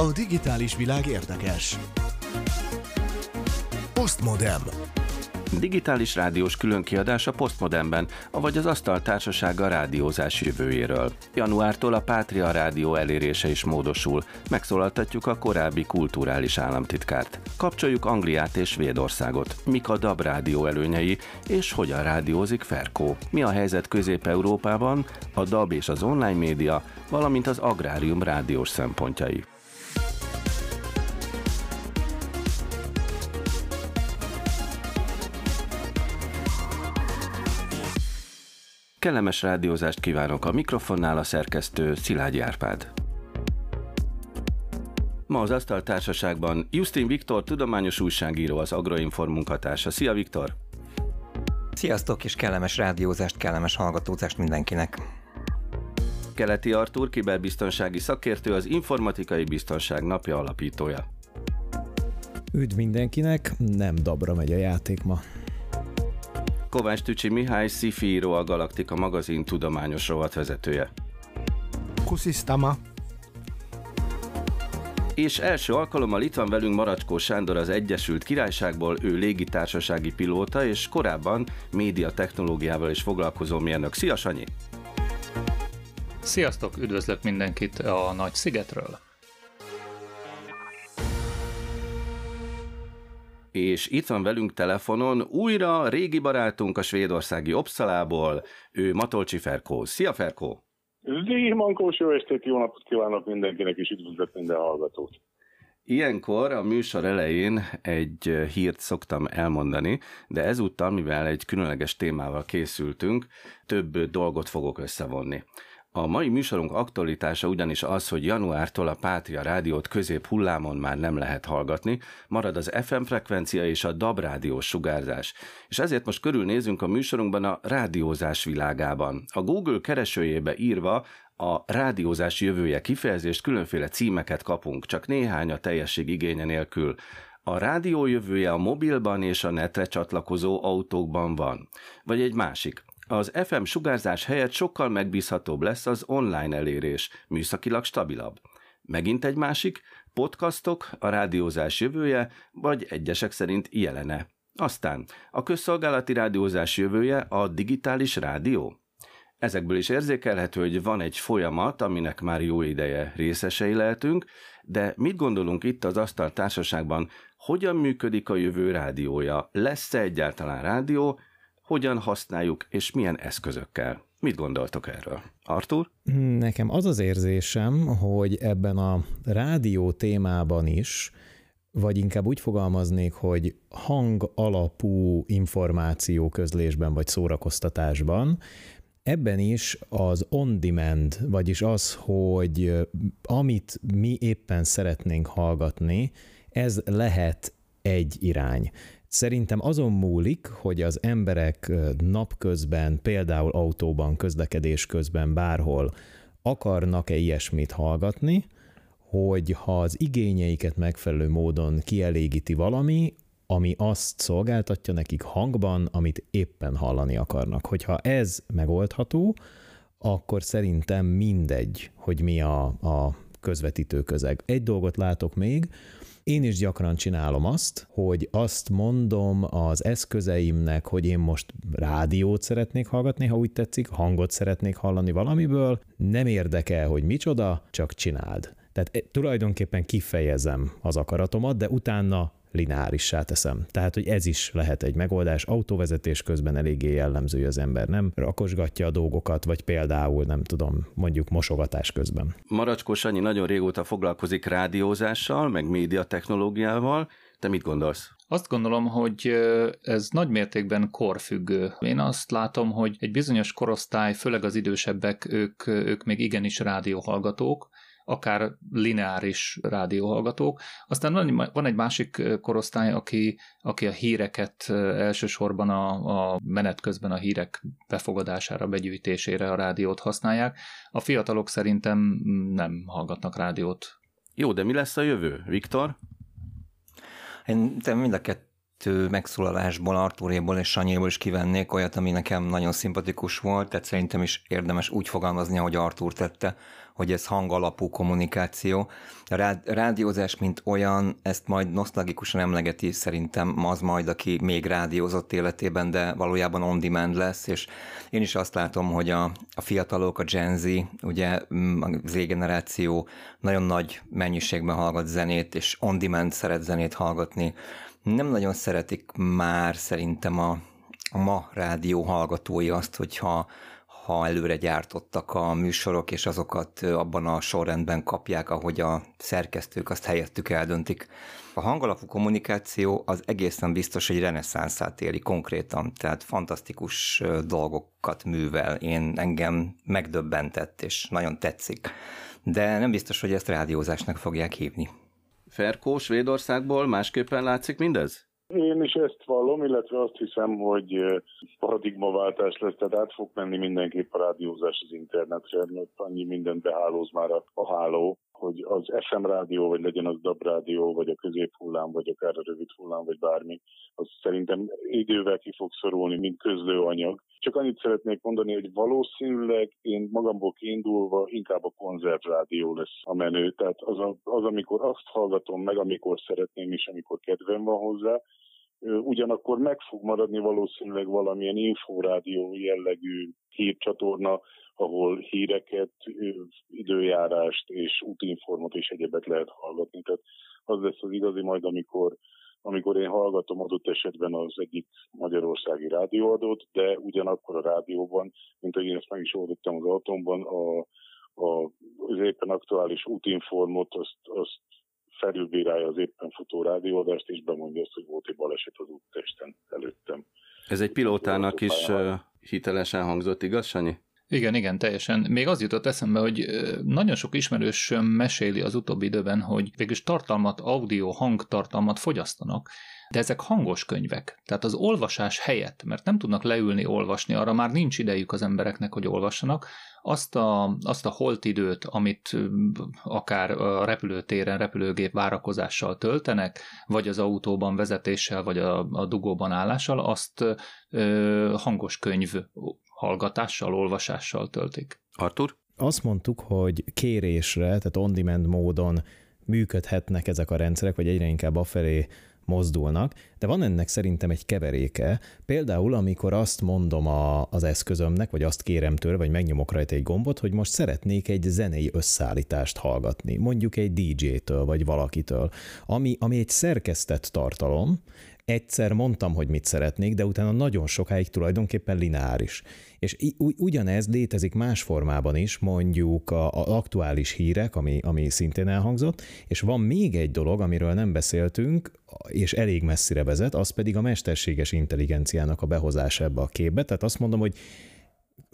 A digitális világ érdekes. Postmodem. Digitális rádiós különkiadás a Postmodernben, avagy az Asztal Társasága rádiózás jövőjéről. Januártól a Pátria Rádió elérése is módosul. Megszólaltatjuk a korábbi kulturális államtitkárt. Kapcsoljuk Angliát és Svédországot. Mik a DAB rádió előnyei, és hogyan rádiózik Ferkó? Mi a helyzet Közép-Európában, a DAB és az online média, valamint az agrárium rádiós szempontjai. Kellemes rádiózást kívánok a mikrofonnál a szerkesztő Szilágyi Árpád. Ma az Asztal Társaságban Justin Viktor, tudományos újságíró, az Agroinform munkatársa. Szia Viktor! Sziasztok, és kellemes rádiózást, kellemes hallgatózást mindenkinek! Keleti Artur, kiberbiztonsági szakértő, az Informatikai Biztonság napja alapítója. Üdv mindenkinek, nem dabra megy a játék ma. Kovács Tücsi Mihály, sci író, a Galaktika magazin tudományos rovatvezetője. Kusisztama. És első alkalommal itt van velünk Maracskó Sándor az Egyesült Királyságból, ő légitársasági pilóta, és korábban média technológiával is foglalkozó mérnök. Szia Sanyi! Sziasztok, üdvözlök mindenkit a Nagy Szigetről! És itt van velünk telefonon újra régi barátunk a svédországi Opszalából, ő Matolcsi Ferkó. Szia Ferkó! Zsíh Mankós, jó estét, jó napot kívánok mindenkinek, és üdvözlök minden hallgatót! Ilyenkor a műsor elején egy hírt szoktam elmondani, de ezúttal, mivel egy különleges témával készültünk, több dolgot fogok összevonni. A mai műsorunk aktualitása ugyanis az, hogy januártól a Pátria rádiót közép hullámon már nem lehet hallgatni, marad az FM frekvencia és a DAB rádiós sugárzás. És ezért most körülnézünk a műsorunkban a rádiózás világában. A Google keresőjébe írva a rádiózás jövője kifejezést különféle címeket kapunk, csak néhány a teljesség igénye nélkül. A rádió jövője a mobilban és a netre csatlakozó autókban van. Vagy egy másik. Az FM sugárzás helyett sokkal megbízhatóbb lesz az online elérés, műszakilag stabilabb. Megint egy másik, podcastok, a rádiózás jövője, vagy egyesek szerint jelene. Aztán a közszolgálati rádiózás jövője a digitális rádió. Ezekből is érzékelhető, hogy van egy folyamat, aminek már jó ideje részesei lehetünk, de mit gondolunk itt az Asztal Társaságban, hogyan működik a jövő rádiója? Lesz-e egyáltalán rádió, hogyan használjuk, és milyen eszközökkel. Mit gondoltok erről? Artur? Nekem az az érzésem, hogy ebben a rádió témában is, vagy inkább úgy fogalmaznék, hogy hang alapú információ közlésben vagy szórakoztatásban, ebben is az on-demand, vagyis az, hogy amit mi éppen szeretnénk hallgatni, ez lehet egy irány. Szerintem azon múlik, hogy az emberek napközben, például autóban, közlekedés közben, bárhol akarnak-e ilyesmit hallgatni, hogy ha az igényeiket megfelelő módon kielégíti valami, ami azt szolgáltatja nekik hangban, amit éppen hallani akarnak. Hogyha ez megoldható, akkor szerintem mindegy, hogy mi a, a közvetítő közeg. Egy dolgot látok még, én is gyakran csinálom azt, hogy azt mondom az eszközeimnek, hogy én most rádiót szeretnék hallgatni, ha úgy tetszik, hangot szeretnék hallani valamiből, nem érdekel, hogy micsoda, csak csináld. Tehát eh, tulajdonképpen kifejezem az akaratomat, de utána lineárissá teszem. Tehát, hogy ez is lehet egy megoldás. Autóvezetés közben eléggé jellemző, hogy az ember nem rakosgatja a dolgokat, vagy például, nem tudom, mondjuk mosogatás közben. Maracskó Sanyi nagyon régóta foglalkozik rádiózással, meg médiatechnológiával. Te mit gondolsz? Azt gondolom, hogy ez nagy mértékben korfüggő. Én azt látom, hogy egy bizonyos korosztály, főleg az idősebbek, ők, ők még igenis rádióhallgatók, akár lineáris rádióhallgatók. Aztán van, van egy másik korosztály, aki, aki a híreket elsősorban a, a menet közben a hírek befogadására, begyűjtésére a rádiót használják. A fiatalok szerintem nem hallgatnak rádiót. Jó, de mi lesz a jövő, Viktor? Én mind a kettő megszólalásból, Artúréból és Sanyéból is kivennék olyat, ami nekem nagyon szimpatikus volt, tehát szerintem is érdemes úgy fogalmazni, ahogy Artúr tette, hogy ez hangalapú kommunikáció. A rádiózás, mint olyan, ezt majd nosztalgikusan emlegeti szerintem az majd, aki még rádiózott életében, de valójában on-demand lesz, és én is azt látom, hogy a, a fiatalok, a Gen Z, ugye a Z generáció nagyon nagy mennyiségben hallgat zenét, és on-demand szeret zenét hallgatni. Nem nagyon szeretik már szerintem a, a ma rádió hallgatói azt, hogyha ha előre gyártottak a műsorok, és azokat abban a sorrendben kapják, ahogy a szerkesztők azt helyettük eldöntik. A hangalapú kommunikáció az egészen biztos, hogy reneszánszát éli konkrétan, tehát fantasztikus dolgokat művel. Én engem megdöbbentett, és nagyon tetszik. De nem biztos, hogy ezt rádiózásnak fogják hívni. Ferkó Svédországból másképpen látszik mindez? Én is ezt vallom, illetve azt hiszem, hogy paradigmaváltás lesz, tehát át fog menni mindenképp a rádiózás az internetre, mert annyi mindent behálóz már a, a háló, hogy az FM rádió, vagy legyen az DAB rádió, vagy a középhullám, vagy akár a rövid hullám, vagy bármi, az szerintem idővel ki fog szorulni, mint közlőanyag. Csak annyit szeretnék mondani, hogy valószínűleg én magamból kiindulva inkább a konzervrádió lesz a menő. Tehát az, a, az, amikor azt hallgatom meg, amikor szeretném, és amikor kedvem van hozzá, ugyanakkor meg fog maradni valószínűleg valamilyen inforádió jellegű hírcsatorna, ahol híreket, időjárást és útinformot és egyebet lehet hallgatni. Tehát az lesz az igazi majd, amikor, amikor én hallgatom adott esetben az egyik magyarországi rádióadót, de ugyanakkor a rádióban, mint ahogy én ezt meg is oldottam az autómban, a, a, az éppen aktuális útinformot, azt, azt felülbírálja az éppen futó rádióadást, és bemondja azt, hogy volt egy baleset az úttesten előttem. Ez egy pilótának is hitelesen hangzott, igaz, Sanyi? Igen, igen, teljesen. Még az jutott eszembe, hogy nagyon sok ismerős meséli az utóbbi időben, hogy végülis tartalmat, audio, hangtartalmat fogyasztanak, de ezek hangos könyvek. Tehát az olvasás helyett, mert nem tudnak leülni olvasni, arra már nincs idejük az embereknek, hogy olvassanak, azt a, azt a holtidőt, amit akár a repülőtéren repülőgép várakozással töltenek, vagy az autóban vezetéssel, vagy a, a dugóban állással, azt ö, hangos könyv hallgatással, olvasással töltik. Artur? Azt mondtuk, hogy kérésre, tehát on-demand módon működhetnek ezek a rendszerek, vagy egyre inkább afelé mozdulnak, de van ennek szerintem egy keveréke. Például, amikor azt mondom a, az eszközömnek, vagy azt kérem tőle, vagy megnyomok rajta egy gombot, hogy most szeretnék egy zenei összeállítást hallgatni, mondjuk egy DJ-től, vagy valakitől, ami, ami egy szerkesztett tartalom, egyszer mondtam, hogy mit szeretnék, de utána nagyon sokáig tulajdonképpen lineáris. És ugyanez létezik más formában is, mondjuk a, aktuális hírek, ami, ami szintén elhangzott, és van még egy dolog, amiről nem beszéltünk, és elég messzire vezet, az pedig a mesterséges intelligenciának a behozása ebbe a képbe. Tehát azt mondom, hogy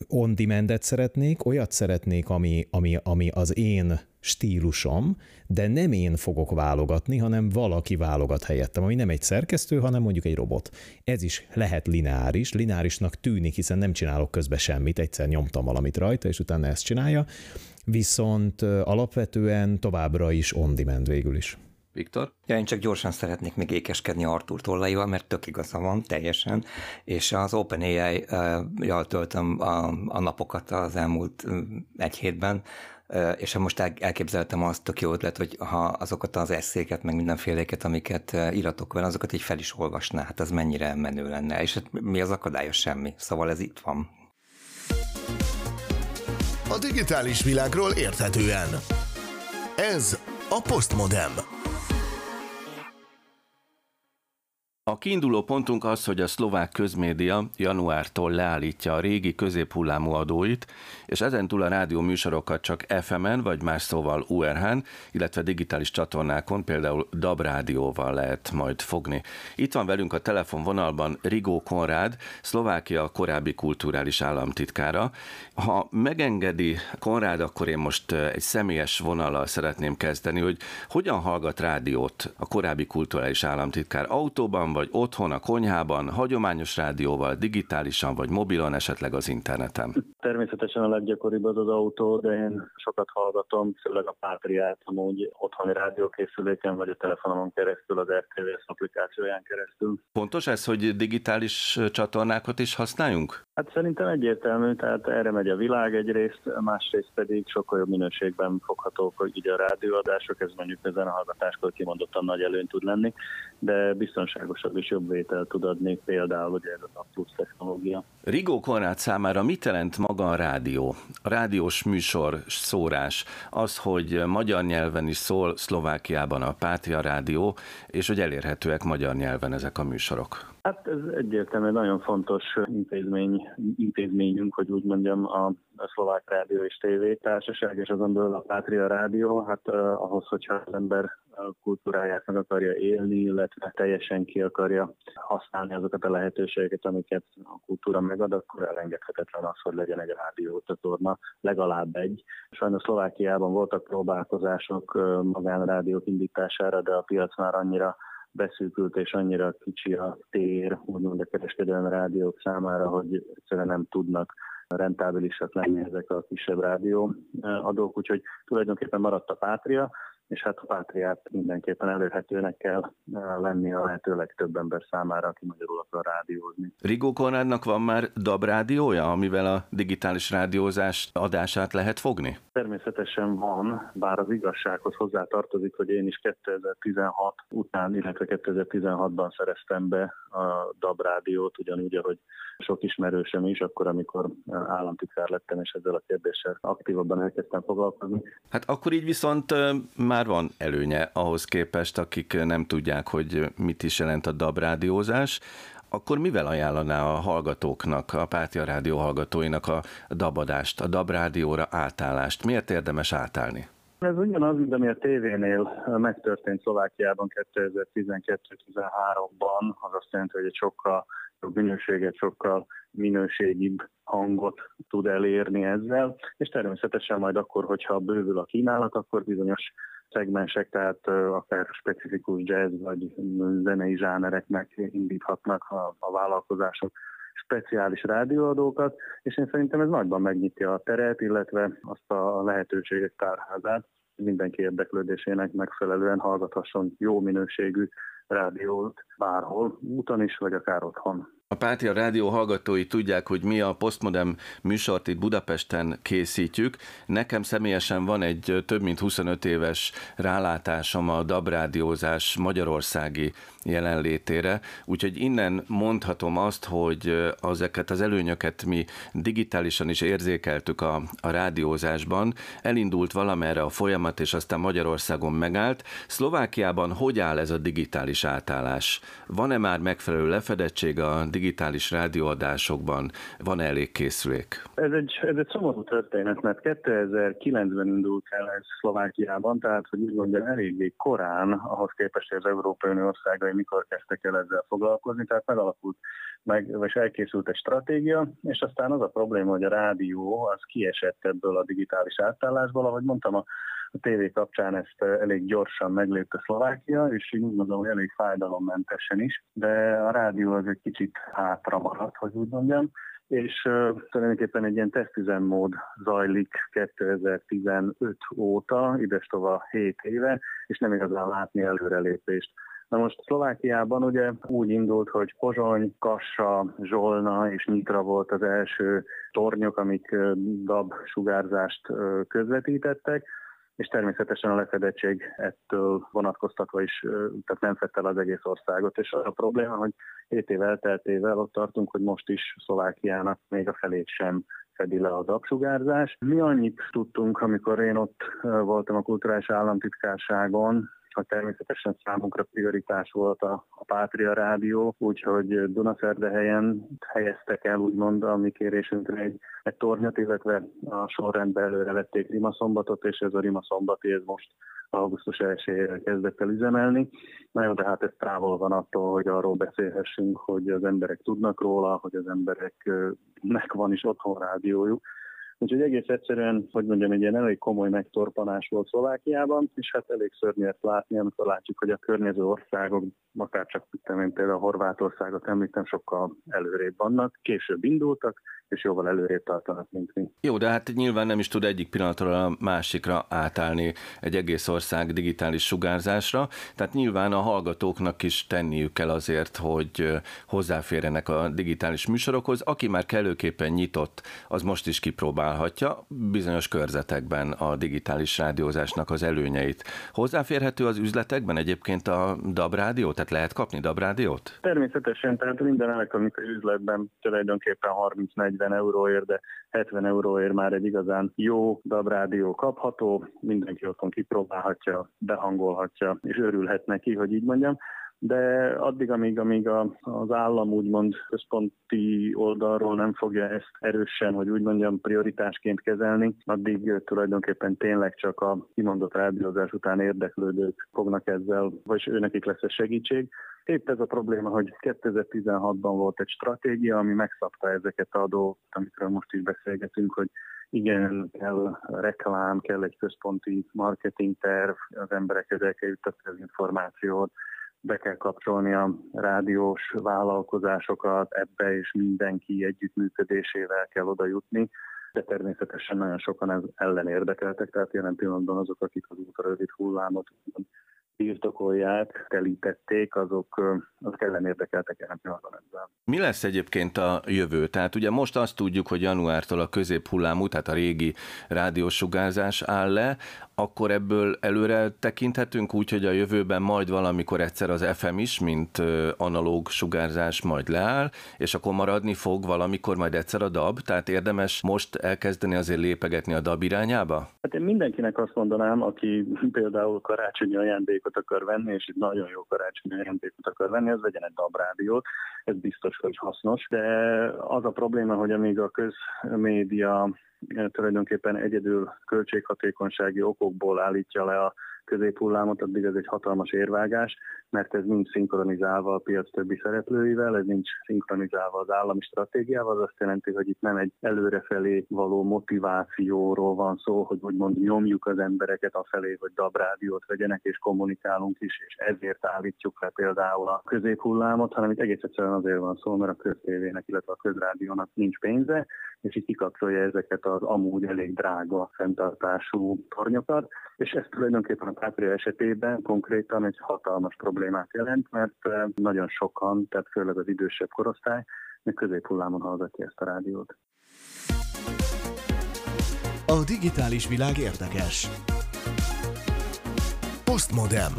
on demand szeretnék, olyat szeretnék, ami, ami, ami az én stílusom, de nem én fogok válogatni, hanem valaki válogat helyettem, ami nem egy szerkesztő, hanem mondjuk egy robot. Ez is lehet lineáris, lineárisnak tűnik, hiszen nem csinálok közben semmit, egyszer nyomtam valamit rajta, és utána ezt csinálja, viszont alapvetően továbbra is on-demand végül is. Viktor? Ja, én csak gyorsan szeretnék még ékeskedni Artur tollaival, mert tök igaza van, teljesen, és az OpenAI-jal töltöm a, a napokat az elmúlt egy hétben, és most elképzeltem azt, tök jó ötlet, hogy ha azokat az eszéket, meg mindenféléket, amiket iratok vele, azokat így fel is olvasná, hát az mennyire menő lenne, és hát mi az akadályos semmi, szóval ez itt van. A digitális világról érthetően. Ez a Postmodem. A kiinduló pontunk az, hogy a szlovák közmédia januártól leállítja a régi középhullámú adóit, és ezentúl a rádió műsorokat csak FM-en, vagy más szóval URH-n, illetve digitális csatornákon, például DAB rádióval lehet majd fogni. Itt van velünk a telefonvonalban Rigó Konrád, Szlovákia korábbi kulturális államtitkára. Ha megengedi Konrád, akkor én most egy személyes vonallal szeretném kezdeni, hogy hogyan hallgat rádiót a korábbi kulturális államtitkár autóban, vagy otthon, a konyhában, hagyományos rádióval, digitálisan vagy mobilon, esetleg az interneten? Természetesen a leggyakoribb az az autó, de én sokat hallgatom, főleg a Pátriát, amúgy otthoni rádiókészüléken vagy a telefonomon keresztül, az RTVS applikációján keresztül. Pontos ez, hogy digitális csatornákat is használjunk? Hát szerintem egyértelmű, tehát erre megy a világ egyrészt, másrészt pedig sokkal jobb minőségben foghatók hogy ugye a rádióadások, ez mondjuk a zenehallgatáskor kimondottan nagy előny tud lenni, de biztonságosabb és jobb vétel tud adni például ugye ez a plusz technológia. Rigó Konrád számára mit jelent maga a rádió? A rádiós műsor, szórás, az, hogy magyar nyelven is szól Szlovákiában a Pátria Rádió, és hogy elérhetőek magyar nyelven ezek a műsorok. Hát ez egyértelműen nagyon fontos intézmény, intézményünk, hogy úgy mondjam, a, a Szlovák Rádió és TV Társaság, és azon belül a Pátria Rádió, hát uh, ahhoz, hogyha az ember kultúráját meg akarja élni, illetve teljesen ki akarja használni azokat a lehetőségeket, amiket a kultúra megad, akkor elengedhetetlen az, hogy legyen egy rádiócsatorna, legalább egy. Sajnos Szlovákiában voltak próbálkozások magánrádiók indítására, de a piac már annyira beszűkült és annyira kicsi a tér, úgymond a kereskedelmi rádiók számára, hogy egyszerűen nem tudnak rentábilisak lenni ezek a kisebb rádióadók, úgyhogy tulajdonképpen maradt a pátria, és hát a pátriát mindenképpen elérhetőnek kell eh, lenni a lehető legtöbb ember számára, aki magyarul akar rádiózni. Rigó Konrádnak van már DAB rádiója, amivel a digitális rádiózás adását lehet fogni? Természetesen van, bár az igazsághoz hozzá tartozik, hogy én is 2016 után, illetve 2016-ban szereztem be a DAB rádiót, ugyanúgy, ahogy sok ismerősöm is, akkor, amikor államtitkár lettem, és ezzel a kérdéssel aktívabban elkezdtem foglalkozni. Hát akkor így viszont már van előnye ahhoz képest, akik nem tudják, hogy mit is jelent a DAB rádiózás, akkor mivel ajánlaná a hallgatóknak, a Pártia Rádió hallgatóinak a dabadást, a DAB rádióra átállást? Miért érdemes átállni? Ez ugyanaz, mint ami a tévénél megtörtént Szlovákiában 2012-13-ban, az azt jelenti, hogy egy sokkal minőséget, sokkal minőségibb hangot tud elérni ezzel, és természetesen majd akkor, hogyha bővül a kínálat, akkor bizonyos szegmensek, tehát akár specifikus jazz vagy zenei zsánereknek indíthatnak a, a vállalkozások speciális rádióadókat, és én szerintem ez nagyban megnyitja a teret, illetve azt a lehetőségek tárházát, mindenki érdeklődésének megfelelően hallgathasson jó minőségű rádiót bárhol, úton is, vagy akár otthon. A Pátia Rádió hallgatói tudják, hogy mi a Postmodem műsort itt Budapesten készítjük. Nekem személyesen van egy több mint 25 éves rálátásom a DAB rádiózás magyarországi jelenlétére, úgyhogy innen mondhatom azt, hogy ezeket az előnyöket mi digitálisan is érzékeltük a, a rádiózásban. Elindult valamerre a folyamat, és aztán Magyarországon megállt. Szlovákiában hogy áll ez a digitális átállás? Van-e már megfelelő lefedettség a digitális rádióadásokban van elég készülék? Ez egy, ez egy szomorú történet, mert 2009-ben indult el ez Szlovákiában, tehát hogy úgy mondjam, eléggé korán, ahhoz képest, hogy az Európai Unió országai mikor kezdtek el ezzel foglalkozni, tehát megalakult meg, vagy elkészült egy stratégia, és aztán az a probléma, hogy a rádió az kiesett ebből a digitális átállásból, ahogy mondtam, a a tévé kapcsán ezt elég gyorsan meglépte Szlovákia, és így úgy mondom, hogy elég fájdalommentesen is, de a rádió az egy kicsit hátra maradt, hogy úgy mondjam, és uh, tulajdonképpen egy ilyen tesztüzemmód zajlik 2015 óta, idestova 7 éve, és nem igazán látni előrelépést. Na most Szlovákiában ugye úgy indult, hogy Pozsony, Kassa, Zsolna és Nyitra volt az első tornyok, amik DAB sugárzást közvetítettek, és természetesen a lefedettség ettől vonatkoztatva is, tehát nem fette az egész országot, és a probléma, hogy 7 év elteltével ott tartunk, hogy most is Szlovákiának még a felét sem fedi le az absugárzás. Mi annyit tudtunk, amikor én ott voltam a kulturális államtitkárságon, hogy természetesen számunkra prioritás volt a, a Pátria Rádió, úgyhogy Dunaszerdehelyen helyeztek el úgymond a mi kérésünkre egy, egy tornyot, illetve a sorrendbe előre vették Rima szombatot, és ez a Rima szombati ez most augusztus 1 kezdett el üzemelni. Na jó, de hát ez távol van attól, hogy arról beszélhessünk, hogy az emberek tudnak róla, hogy az embereknek van is otthon rádiójuk Úgyhogy egész egyszerűen, hogy mondjam, egy ilyen elég komoly megtorpanás volt Szlovákiában, és hát elég szörnyű ezt látni, amikor látjuk, hogy a környező országok, akár csak én például Horvátországot említem, sokkal előrébb vannak, később indultak, és jóval előrébb tartanak, mint mi. Jó, de hát nyilván nem is tud egyik pillanatról a másikra átállni egy egész ország digitális sugárzásra, tehát nyilván a hallgatóknak is tenniük kell azért, hogy hozzáférjenek a digitális műsorokhoz. Aki már kellőképpen nyitott, az most is kipróbálhatja bizonyos körzetekben a digitális rádiózásnak az előnyeit. Hozzáférhető az üzletekben egyébként a DAB rádió, tehát lehet kapni DAB rádiót? Természetesen, tehát minden elektronikai üzletben tulajdonképpen 30-40 40 euróért, de 70 euróért már egy igazán jó dabrádió kapható, mindenki otthon kipróbálhatja, behangolhatja, és örülhet neki, hogy így mondjam de addig, amíg, amíg a, az állam úgymond központi oldalról nem fogja ezt erősen, hogy úgy mondjam, prioritásként kezelni, addig tulajdonképpen tényleg csak a kimondott rádiózás után érdeklődők fognak ezzel, vagy őnekik lesz a segítség. Épp ez a probléma, hogy 2016-ban volt egy stratégia, ami megszabta ezeket a dolgokat, amikről most is beszélgetünk, hogy igen, kell reklám, kell egy központi marketingterv, az emberekhez el kell juttatni az információt, be kell kapcsolni a rádiós vállalkozásokat ebbe, és mindenki együttműködésével kell oda jutni de természetesen nagyon sokan ez ellen érdekeltek, tehát jelen pillanatban azok, akik az ultrarövid hullámot birtokolják, telítették, azok, azok ellen érdekeltek jelen pillanatban ezzel. Mi lesz egyébként a jövő? Tehát ugye most azt tudjuk, hogy januártól a középhullámú, tehát a régi rádiósugárzás áll le, akkor ebből előre tekinthetünk úgy, hogy a jövőben majd valamikor egyszer az FM is, mint analóg sugárzás majd leáll, és akkor maradni fog valamikor majd egyszer a DAB, tehát érdemes most elkezdeni azért lépegetni a DAB irányába? Hát én mindenkinek azt mondanám, aki például karácsonyi ajándékot akar venni, és egy nagyon jó karácsonyi ajándékot akar venni, az vegyen egy DAB rádiót, ez biztos, hogy hasznos, de az a probléma, hogy amíg a közmédia tulajdonképpen egyedül költséghatékonysági okokból állítja le a középhullámot, addig ez egy hatalmas érvágás, mert ez nincs szinkronizálva a piac többi szereplőivel, ez nincs szinkronizálva az állami stratégiával, az azt jelenti, hogy itt nem egy előrefelé való motivációról van szó, hogy úgymond nyomjuk az embereket a felé, hogy dabrádiót vegyenek és kommunikálunk is, és ezért állítjuk le például a középhullámot, hanem itt egész egyszerűen azért van szó, mert a köztévének, illetve a közrádiónak nincs pénze, és itt kikapcsolja ezeket az amúgy elég drága fenntartású tornyokat, és ez tulajdonképpen a Pátria esetében konkrétan egy hatalmas problémát jelent, mert eh, nagyon sokan, tehát főleg az idősebb korosztály, még középhullámon hallgatja ezt a rádiót. A digitális világ érdekes. Postmodem.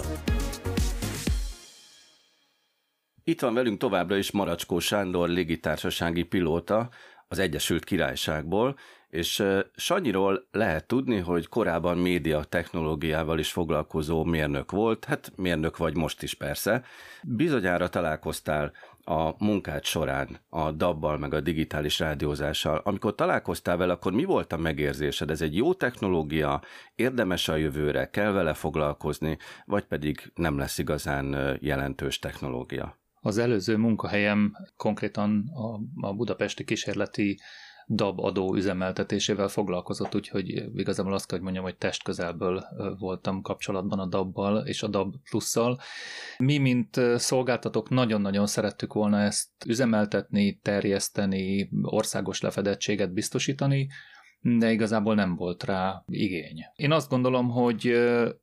Itt van velünk továbbra is Maracskó Sándor légitársasági pilóta, az Egyesült Királyságból, és Sanyiról lehet tudni, hogy korábban média technológiával is foglalkozó mérnök volt, hát mérnök vagy most is persze. Bizonyára találkoztál a munkád során a dabbal meg a digitális rádiózással. Amikor találkoztál vele, akkor mi volt a megérzésed? Ez egy jó technológia, érdemes a jövőre, kell vele foglalkozni, vagy pedig nem lesz igazán jelentős technológia? Az előző munkahelyem konkrétan a, a budapesti kísérleti DAB adó üzemeltetésével foglalkozott, úgyhogy igazából azt kell, hogy mondjam, hogy testközelből voltam kapcsolatban a DAB-bal és a DAB plusszal. Mi, mint szolgáltatók nagyon-nagyon szerettük volna ezt üzemeltetni, terjeszteni, országos lefedettséget biztosítani, de igazából nem volt rá igény. Én azt gondolom, hogy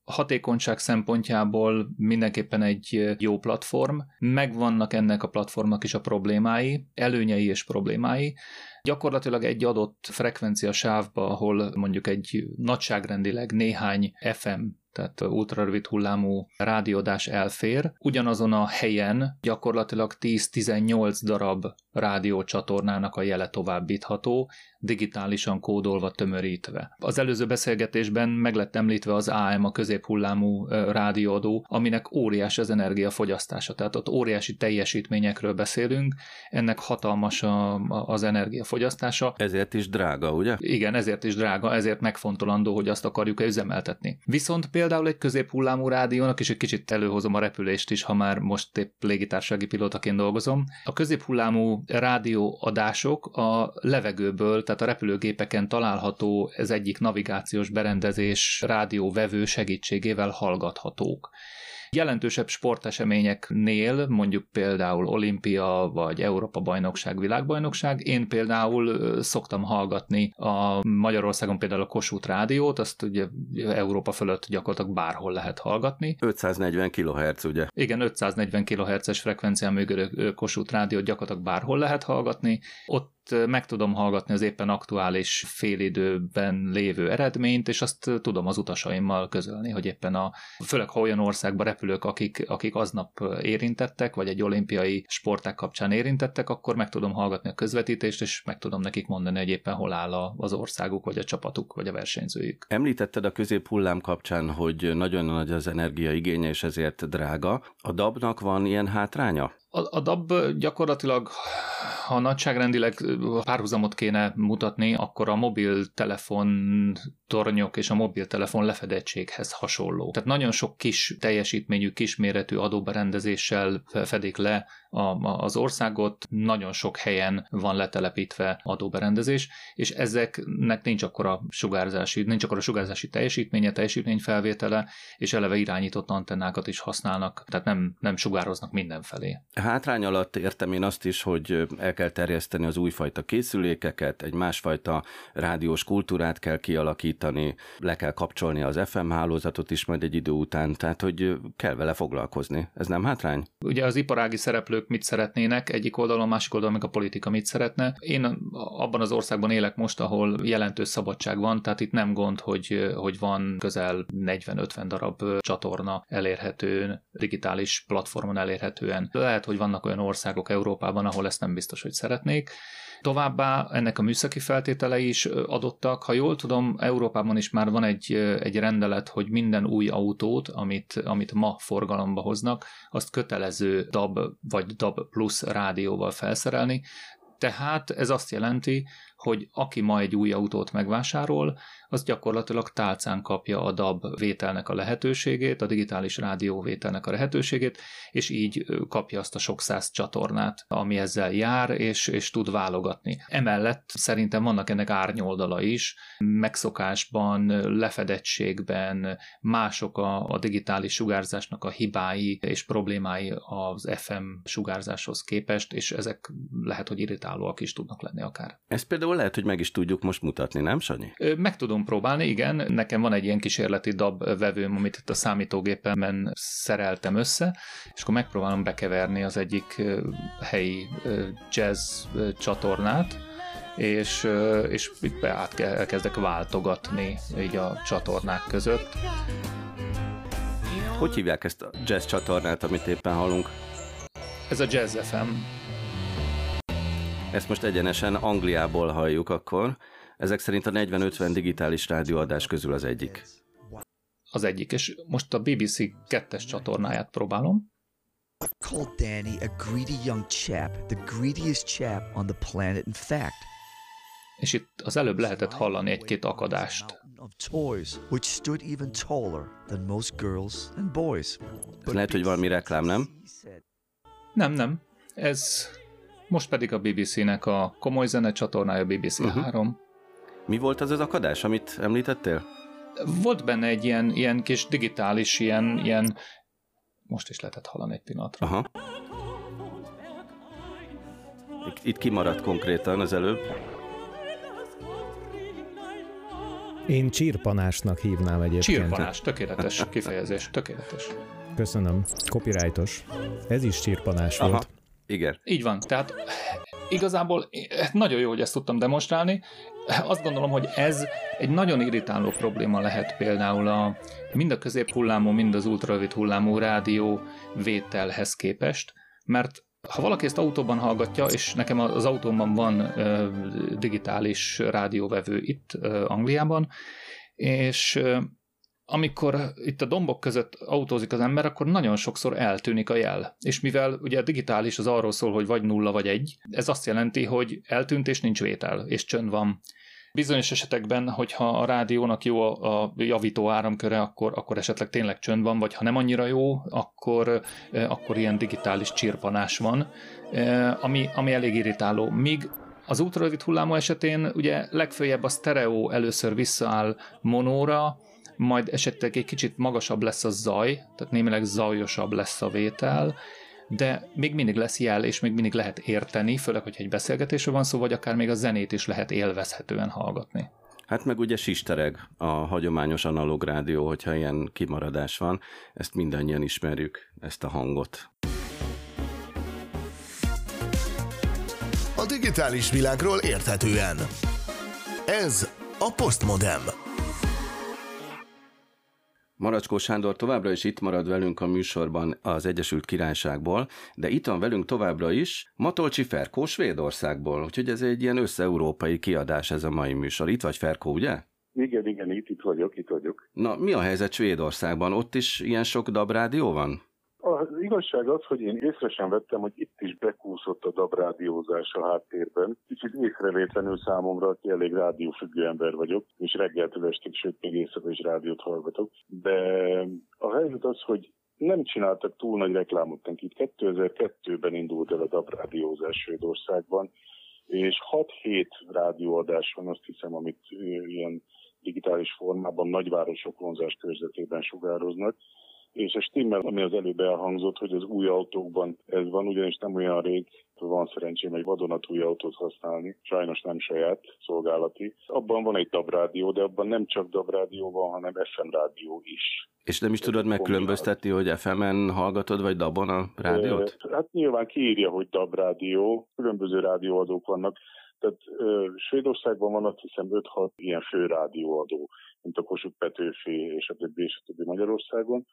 hatékonyság szempontjából mindenképpen egy jó platform, megvannak ennek a platformnak is a problémái, előnyei és problémái, Gyakorlatilag egy adott frekvencia sávba, ahol mondjuk egy nagyságrendileg néhány FM tehát ultrarövid hullámú rádiódás elfér. Ugyanazon a helyen gyakorlatilag 10-18 darab rádiócsatornának a jele továbbítható, digitálisan kódolva, tömörítve. Az előző beszélgetésben meg lett említve az AM, a középhullámú rádióadó, aminek óriás az energiafogyasztása, tehát ott óriási teljesítményekről beszélünk, ennek hatalmas a, az energiafogyasztása. Ezért is drága, ugye? Igen, ezért is drága, ezért megfontolandó, hogy azt akarjuk-e üzemeltetni. Viszont például például egy középhullámú rádiónak, és egy kicsit előhozom a repülést is, ha már most épp légitársági pilótaként dolgozom. A középhullámú rádióadások a levegőből, tehát a repülőgépeken található ez egyik navigációs berendezés rádióvevő segítségével hallgathatók jelentősebb sporteseményeknél, mondjuk például olimpia, vagy Európa bajnokság, világbajnokság, én például szoktam hallgatni a Magyarországon például a Kossuth rádiót, azt ugye Európa fölött gyakorlatilag bárhol lehet hallgatni. 540 kHz, ugye? Igen, 540 kHz-es frekvencián működő Kossuth rádiót gyakorlatilag bárhol lehet hallgatni. Ott meg tudom hallgatni az éppen aktuális félidőben lévő eredményt, és azt tudom az utasaimmal közölni, hogy éppen a, főleg ha olyan országba repülök, akik, akik aznap érintettek, vagy egy olimpiai sporták kapcsán érintettek, akkor meg tudom hallgatni a közvetítést, és meg tudom nekik mondani, hogy éppen hol áll az országuk, vagy a csapatuk, vagy a versenyzőjük. Említetted a középhullám kapcsán, hogy nagyon nagy az energiaigénye, és ezért drága. A DAB-nak van ilyen hátránya? A, a DAB gyakorlatilag, ha nagyságrendileg párhuzamot kéne mutatni, akkor a mobiltelefon tornyok és a mobiltelefon lefedettséghez hasonló. Tehát nagyon sok kis teljesítményű, kisméretű adóberendezéssel fedik le a, a, az országot, nagyon sok helyen van letelepítve adóberendezés, és ezeknek nincs akkora sugárzási, nincs akkora sugárzási teljesítménye, teljesítményfelvétele, és eleve irányított antennákat is használnak, tehát nem, nem sugároznak mindenfelé. Hátrány alatt értem én azt is, hogy el kell terjeszteni az újfajta készülékeket, egy másfajta rádiós kultúrát kell kialakítani, le kell kapcsolni az FM hálózatot is majd egy idő után, tehát hogy kell vele foglalkozni. Ez nem hátrány? Ugye az iparági szereplők mit szeretnének, egyik oldalon, másik oldalon meg a politika mit szeretne. Én abban az országban élek most, ahol jelentős szabadság van, tehát itt nem gond, hogy, hogy van közel 40-50 darab csatorna elérhető, digitális platformon elérhetően. Lehet, hogy vannak olyan országok Európában, ahol ezt nem biztos, hogy szeretnék. Továbbá ennek a műszaki feltételei is adottak. Ha jól tudom, Európában is már van egy, egy rendelet, hogy minden új autót, amit, amit ma forgalomba hoznak, azt kötelező DAB vagy DAB Plus rádióval felszerelni. Tehát ez azt jelenti, hogy aki ma egy új autót megvásárol, az gyakorlatilag tálcán kapja a DAB vételnek a lehetőségét, a digitális rádió vételnek a lehetőségét, és így kapja azt a sok száz csatornát, ami ezzel jár, és, és tud válogatni. Emellett szerintem vannak ennek árnyoldala is, megszokásban, lefedettségben, mások a, a digitális sugárzásnak a hibái és problémái az FM sugárzáshoz képest, és ezek lehet, hogy irritálóak is tudnak lenni akár. Ez például lehet, hogy meg is tudjuk most mutatni, nem, Sanyi? Meg tudom próbálni, igen. Nekem van egy ilyen kísérleti DAB vevőm, amit itt a számítógépemen szereltem össze, és akkor megpróbálom bekeverni az egyik helyi jazz csatornát, és, és át elkezdek váltogatni így a csatornák között. Hogy hívják ezt a jazz csatornát, amit éppen hallunk? Ez a Jazz FM. Ezt most egyenesen Angliából halljuk akkor. Ezek szerint a 40-50 digitális rádióadás közül az egyik. Az egyik, és most a BBC kettes csatornáját próbálom. I called Danny a greedy young chap, the greediest chap on the planet in fact. És itt az előbb lehetett hallani egy-két akadást. Of toys, which stood even taller than most girls and boys. Ez lehet, hogy valami reklám, nem? Nem, nem. Ez most pedig a BBC-nek a komoly zene csatornája, BBC uh-huh. 3. Mi volt az az akadás, amit említettél? Volt benne egy ilyen, ilyen kis digitális, ilyen, ilyen most is lehetett hallani egy pillanatra. Aha. Itt kimaradt konkrétan az előbb. Én csírpanásnak hívnám egyébként. Csírpanás, tökéletes kifejezés, tökéletes. Köszönöm. Copyrightos. Ez is csírpanás Aha. volt. Igen. Így van, tehát igazából nagyon jó, hogy ezt tudtam demonstrálni. Azt gondolom, hogy ez egy nagyon irritáló probléma lehet például a, mind a középhullámú, mind az ultrarövid hullámú rádió vételhez képest, mert ha valaki ezt autóban hallgatja, és nekem az autómban van ö, digitális rádióvevő itt ö, Angliában, és amikor itt a dombok között autózik az ember, akkor nagyon sokszor eltűnik a jel. És mivel ugye a digitális az arról szól, hogy vagy nulla, vagy egy, ez azt jelenti, hogy eltűnt és nincs vétel, és csönd van. Bizonyos esetekben, hogyha a rádiónak jó a, a javító áramköre, akkor, akkor esetleg tényleg csönd van, vagy ha nem annyira jó, akkor, akkor ilyen digitális csirpanás van, ami, ami elég irritáló. Míg az ultrarövid hullámú esetén ugye legfőjebb a stereo először visszaáll monóra, majd esetleg egy kicsit magasabb lesz a zaj, tehát némileg zajosabb lesz a vétel, de még mindig lesz jel, és még mindig lehet érteni, főleg, hogyha egy beszélgetésről van szó, vagy akár még a zenét is lehet élvezhetően hallgatni. Hát meg ugye sistereg a hagyományos analóg rádió, hogyha ilyen kimaradás van, ezt mindannyian ismerjük, ezt a hangot. A digitális világról érthetően. Ez a Postmodem. Maracskó Sándor továbbra is itt marad velünk a műsorban az Egyesült Királyságból, de itt van velünk továbbra is Matolcsi Ferkó Svédországból, úgyhogy ez egy ilyen összeurópai kiadás ez a mai műsor. Itt vagy Ferkó, ugye? Igen, igen, itt, itt vagyok, itt vagyok. Na, mi a helyzet Svédországban? Ott is ilyen sok dabrádió van? Az igazság az, hogy én észre sem vettem, hogy itt is bekúszott a dabrádiózás a háttérben. Kicsit észrevétlenül számomra, aki elég rádiófüggő ember vagyok, és reggeltől estig, sőt még éjszaka is rádiót hallgatok. De a helyzet az, hogy nem csináltak túl nagy reklámot nekik. 2002-ben indult el a dabrádiózás Svédországban, és 6-7 rádióadás van, azt hiszem, amit ilyen digitális formában nagyvárosok vonzás körzetében sugároznak és a stimmel, ami az előbb elhangzott, hogy az új autókban ez van, ugyanis nem olyan rég van szerencsém egy vadonatúj autót használni, sajnos nem saját, szolgálati. Abban van egy dabrádió, de abban nem csak dabrádió van, hanem FM rádió is. És nem is tudod megkülönböztetni, hogy FM-en hallgatod, vagy dabon a rádiót? Hát nyilván kiírja, hogy dabrádió, különböző rádióadók vannak. Tehát ö, Svédországban van azt hiszem 5-6 ilyen fő rádióadó, mint a Kossuth Petőfi és a többi és a többi Magyarországon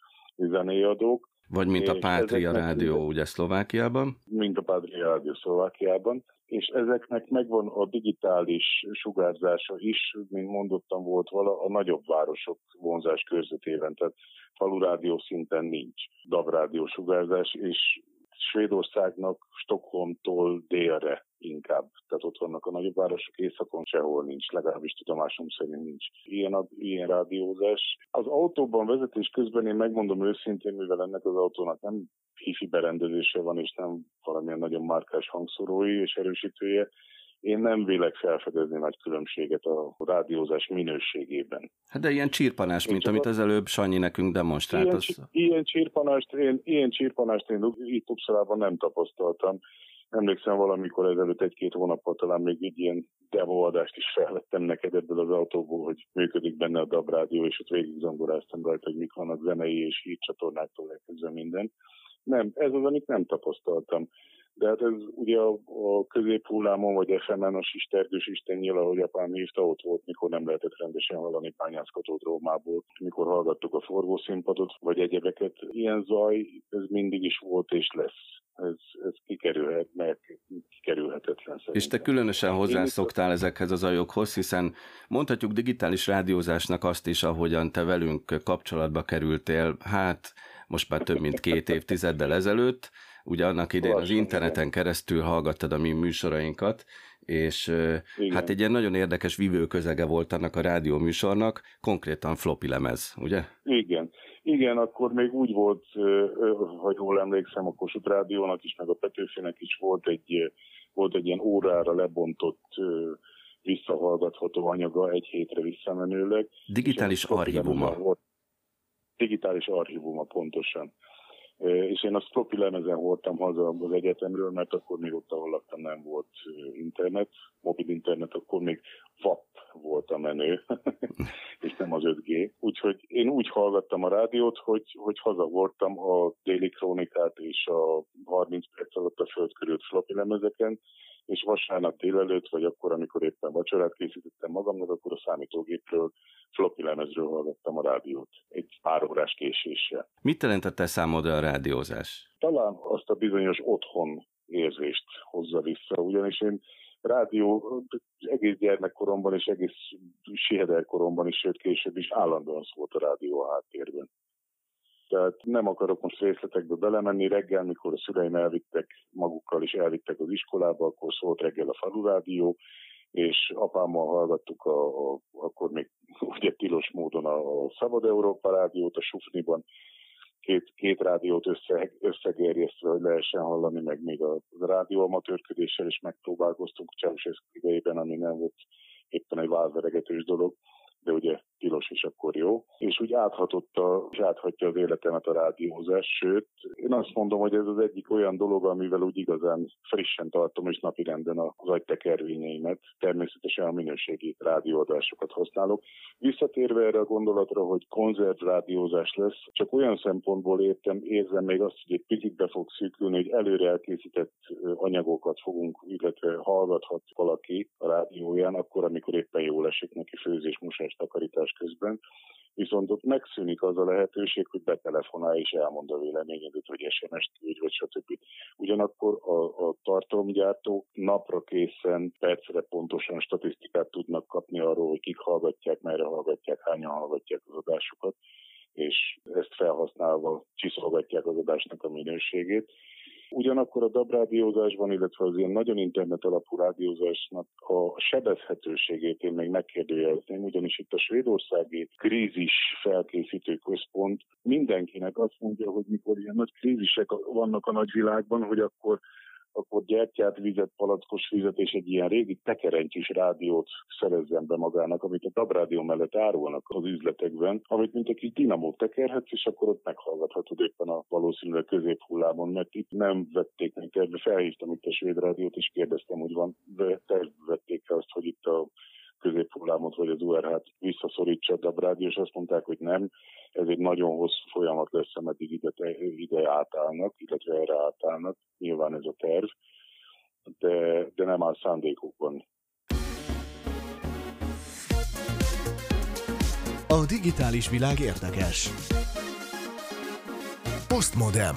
zenéadók. Vagy mint a Pátria Rádió, ugye Szlovákiában? Mint a Pátria Rádió Szlovákiában. És ezeknek megvan a digitális sugárzása is, mint mondottam volt vala, a nagyobb városok vonzás körzetében, tehát falurádió szinten nincs DAB rádió sugárzás, és Svédországnak Stockholmtól délre inkább. Tehát ott vannak a nagyobb városok, északon sehol nincs, legalábbis tudomásom szerint nincs ilyen, ilyen rádiózás. Az autóban vezetés közben én megmondom őszintén, mivel ennek az autónak nem hifi berendezése van, és nem valamilyen nagyon márkás hangszorói és erősítője, én nem vélek felfedezni nagy különbséget a rádiózás minőségében. Hát de ilyen csírpanás, mint amit az előbb Sanyi nekünk demonstrált. Ilyen, az... ilyen, csírpanást, én, ilyen csírpanást én itt Uppsalában nem tapasztaltam. Emlékszem valamikor ezelőtt egy-két hónappal talán még egy ilyen demoadást is felvettem neked ebből az autóból, hogy működik benne a DAB rádió, és ott végig zongoráztam rajta, hogy mik vannak zenei és hírcsatornáktól elkezdve minden. Nem, ez az, amit nem tapasztaltam. De hát ez ugye a, a középhullámon, vagy FM-en a sistergős istennyil, ahogy apám hívta, ott volt, mikor nem lehetett rendesen hallani pányászkatót Rómából, mikor hallgattuk a forgószínpadot, vagy egyebeket. Ilyen zaj, ez mindig is volt és lesz. Ez, ez kikerülhet, meg kikerülhetetlen szerintem. És te különösen hozzászoktál ezekhez az ajokhoz, hiszen mondhatjuk digitális rádiózásnak azt is, ahogyan te velünk kapcsolatba kerültél, hát most már több mint két évtizeddel ezelőtt, ugye annak idején az interneten keresztül hallgattad a mi műsorainkat, és Igen. hát egy ilyen nagyon érdekes vívő közege volt annak a rádió műsornak, konkrétan floppy lemez, ugye? Igen. Igen, akkor még úgy volt, ha jól emlékszem, a Kossuth Rádiónak is, meg a Petőfinek is volt egy, volt egy ilyen órára lebontott visszahallgatható anyaga egy hétre visszamenőleg. Digitális archívuma. Volt, digitális archívuma pontosan és én azt floppy lemezen voltam haza az egyetemről, mert akkor még ott, ahol laktam, nem volt internet, mobil internet, akkor még WAP volt a menő, és nem az 5G. Úgyhogy én úgy hallgattam a rádiót, hogy, hogy haza voltam a déli krónikát és a 30 perc alatt a föld körült floppy lemezeken, és vasárnap délelőtt, vagy akkor, amikor éppen vacsorát készítettem magamnak, akkor a számítógépről, floppy lemezről hallgattam a rádiót egy pár órás késéssel. Mit jelentette számodra a rádiózás? Talán azt a bizonyos otthon érzést hozza vissza, ugyanis én rádió egész gyermekkoromban és egész siedelkoromban is, sőt később is állandóan szólt a rádió a háttérben. Tehát nem akarok most részletekbe belemenni. Reggel, mikor a szüleim elvittek magukkal és elvittek az iskolába, akkor szólt reggel a falurádió, és apámmal hallgattuk a, a, akkor még ugye tilos módon a, a Szabad Európa rádiót a Sufniban, két, két rádiót össze, összegerjesztve, hogy lehessen hallani, meg még a, a rádió amatőrködéssel is megpróbálkoztunk Ceausescu idejében, ami nem volt éppen egy válveregetős dolog de ugye tilos is akkor jó. És úgy áthatotta, és áthatja az életemet a rádiózás, sőt, én azt mondom, hogy ez az egyik olyan dolog, amivel úgy igazán frissen tartom és napirenden az agytekervényeimet. Természetesen a minőségi rádióadásokat használok. Visszatérve erre a gondolatra, hogy konzerv rádiózás lesz, csak olyan szempontból értem, érzem még azt, hogy egy picit be fog szűkülni, hogy előre elkészített anyagokat fogunk, illetve hallgathat valaki a rádióján, akkor, amikor éppen jól esik neki főzés, mosás és takarítás közben, viszont ott megszűnik az a lehetőség, hogy betelefonál és elmond a véleményedet, hogy SMS-t küldj, vagy stb. Ugyanakkor a, a tartalomgyártók napra készen, percre pontosan statisztikát tudnak kapni arról, hogy kik hallgatják, merre hallgatják, hányan hallgatják az adásokat, és ezt felhasználva csiszolgatják az adásnak a minőségét Ugyanakkor a DAB rádiózásban, illetve az ilyen nagyon internet alapú rádiózásnak a sebezhetőségét én még megkérdőjelezném, ugyanis itt a svédországi krízis felkészítő központ mindenkinek azt mondja, hogy mikor ilyen nagy krízisek vannak a nagyvilágban, hogy akkor akkor gyertyát, vizet, palackos vizet és egy ilyen régi tekerentyűs rádiót szerezzen be magának, amit a tabrádió mellett árulnak az üzletekben, amit mint egy kis dinamót tekerhetsz, és akkor ott meghallgathatod éppen a valószínűleg középhullámon, mert itt nem vették meg terve. Felhívtam itt a svéd rádiót, és kérdeztem, hogy van, de terve vették azt, hogy itt a középhullámot vagy az URH-t visszaszorítsa a rádió, és azt mondták, hogy nem, ez egy nagyon hosszú folyamat lesz, ameddig ide, ide átállnak, illetve erre átállnak, nyilván ez a terv, de, de nem áll szándékukban. A digitális világ érdekes. Postmodem.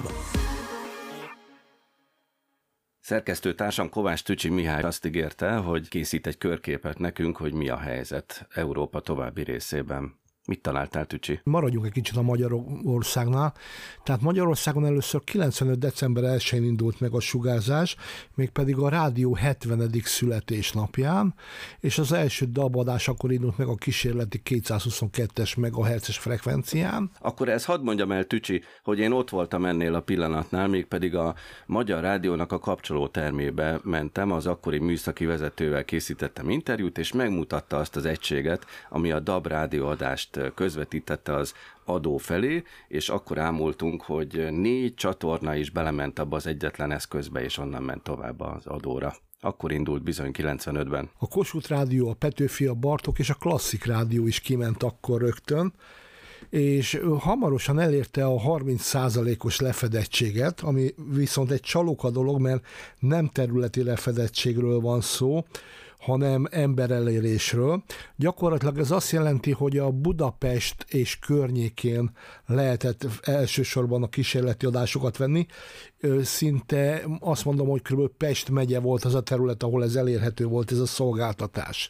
Szerkesztő társam Kovács Tücsi Mihály azt ígérte, hogy készít egy körképet nekünk, hogy mi a helyzet Európa további részében. Mit találtál, Tücsi? Maradjunk egy kicsit a Magyarországnál. Tehát Magyarországon először 95. december 1-én indult meg a sugárzás, mégpedig a rádió 70. születésnapján, és az első dabadás akkor indult meg a kísérleti 222-es megahertzes frekvencián. Akkor ez hadd mondjam el, Tücsi, hogy én ott voltam ennél a pillanatnál, mégpedig a Magyar Rádiónak a kapcsoló termébe mentem, az akkori műszaki vezetővel készítettem interjút, és megmutatta azt az egységet, ami a DAB rádióadást közvetítette az adó felé, és akkor ámultunk, hogy négy csatorna is belement abba az egyetlen eszközbe, és onnan ment tovább az adóra. Akkor indult bizony 95-ben. A Kossuth Rádió, a Petőfi, a Bartok és a Klasszik Rádió is kiment akkor rögtön, és hamarosan elérte a 30%-os lefedettséget, ami viszont egy csalóka dolog, mert nem területi lefedettségről van szó, hanem emberelérésről. Gyakorlatilag ez azt jelenti, hogy a Budapest és környékén lehetett elsősorban a kísérleti adásokat venni. Szinte azt mondom, hogy kb. Pest megye volt az a terület, ahol ez elérhető volt ez a szolgáltatás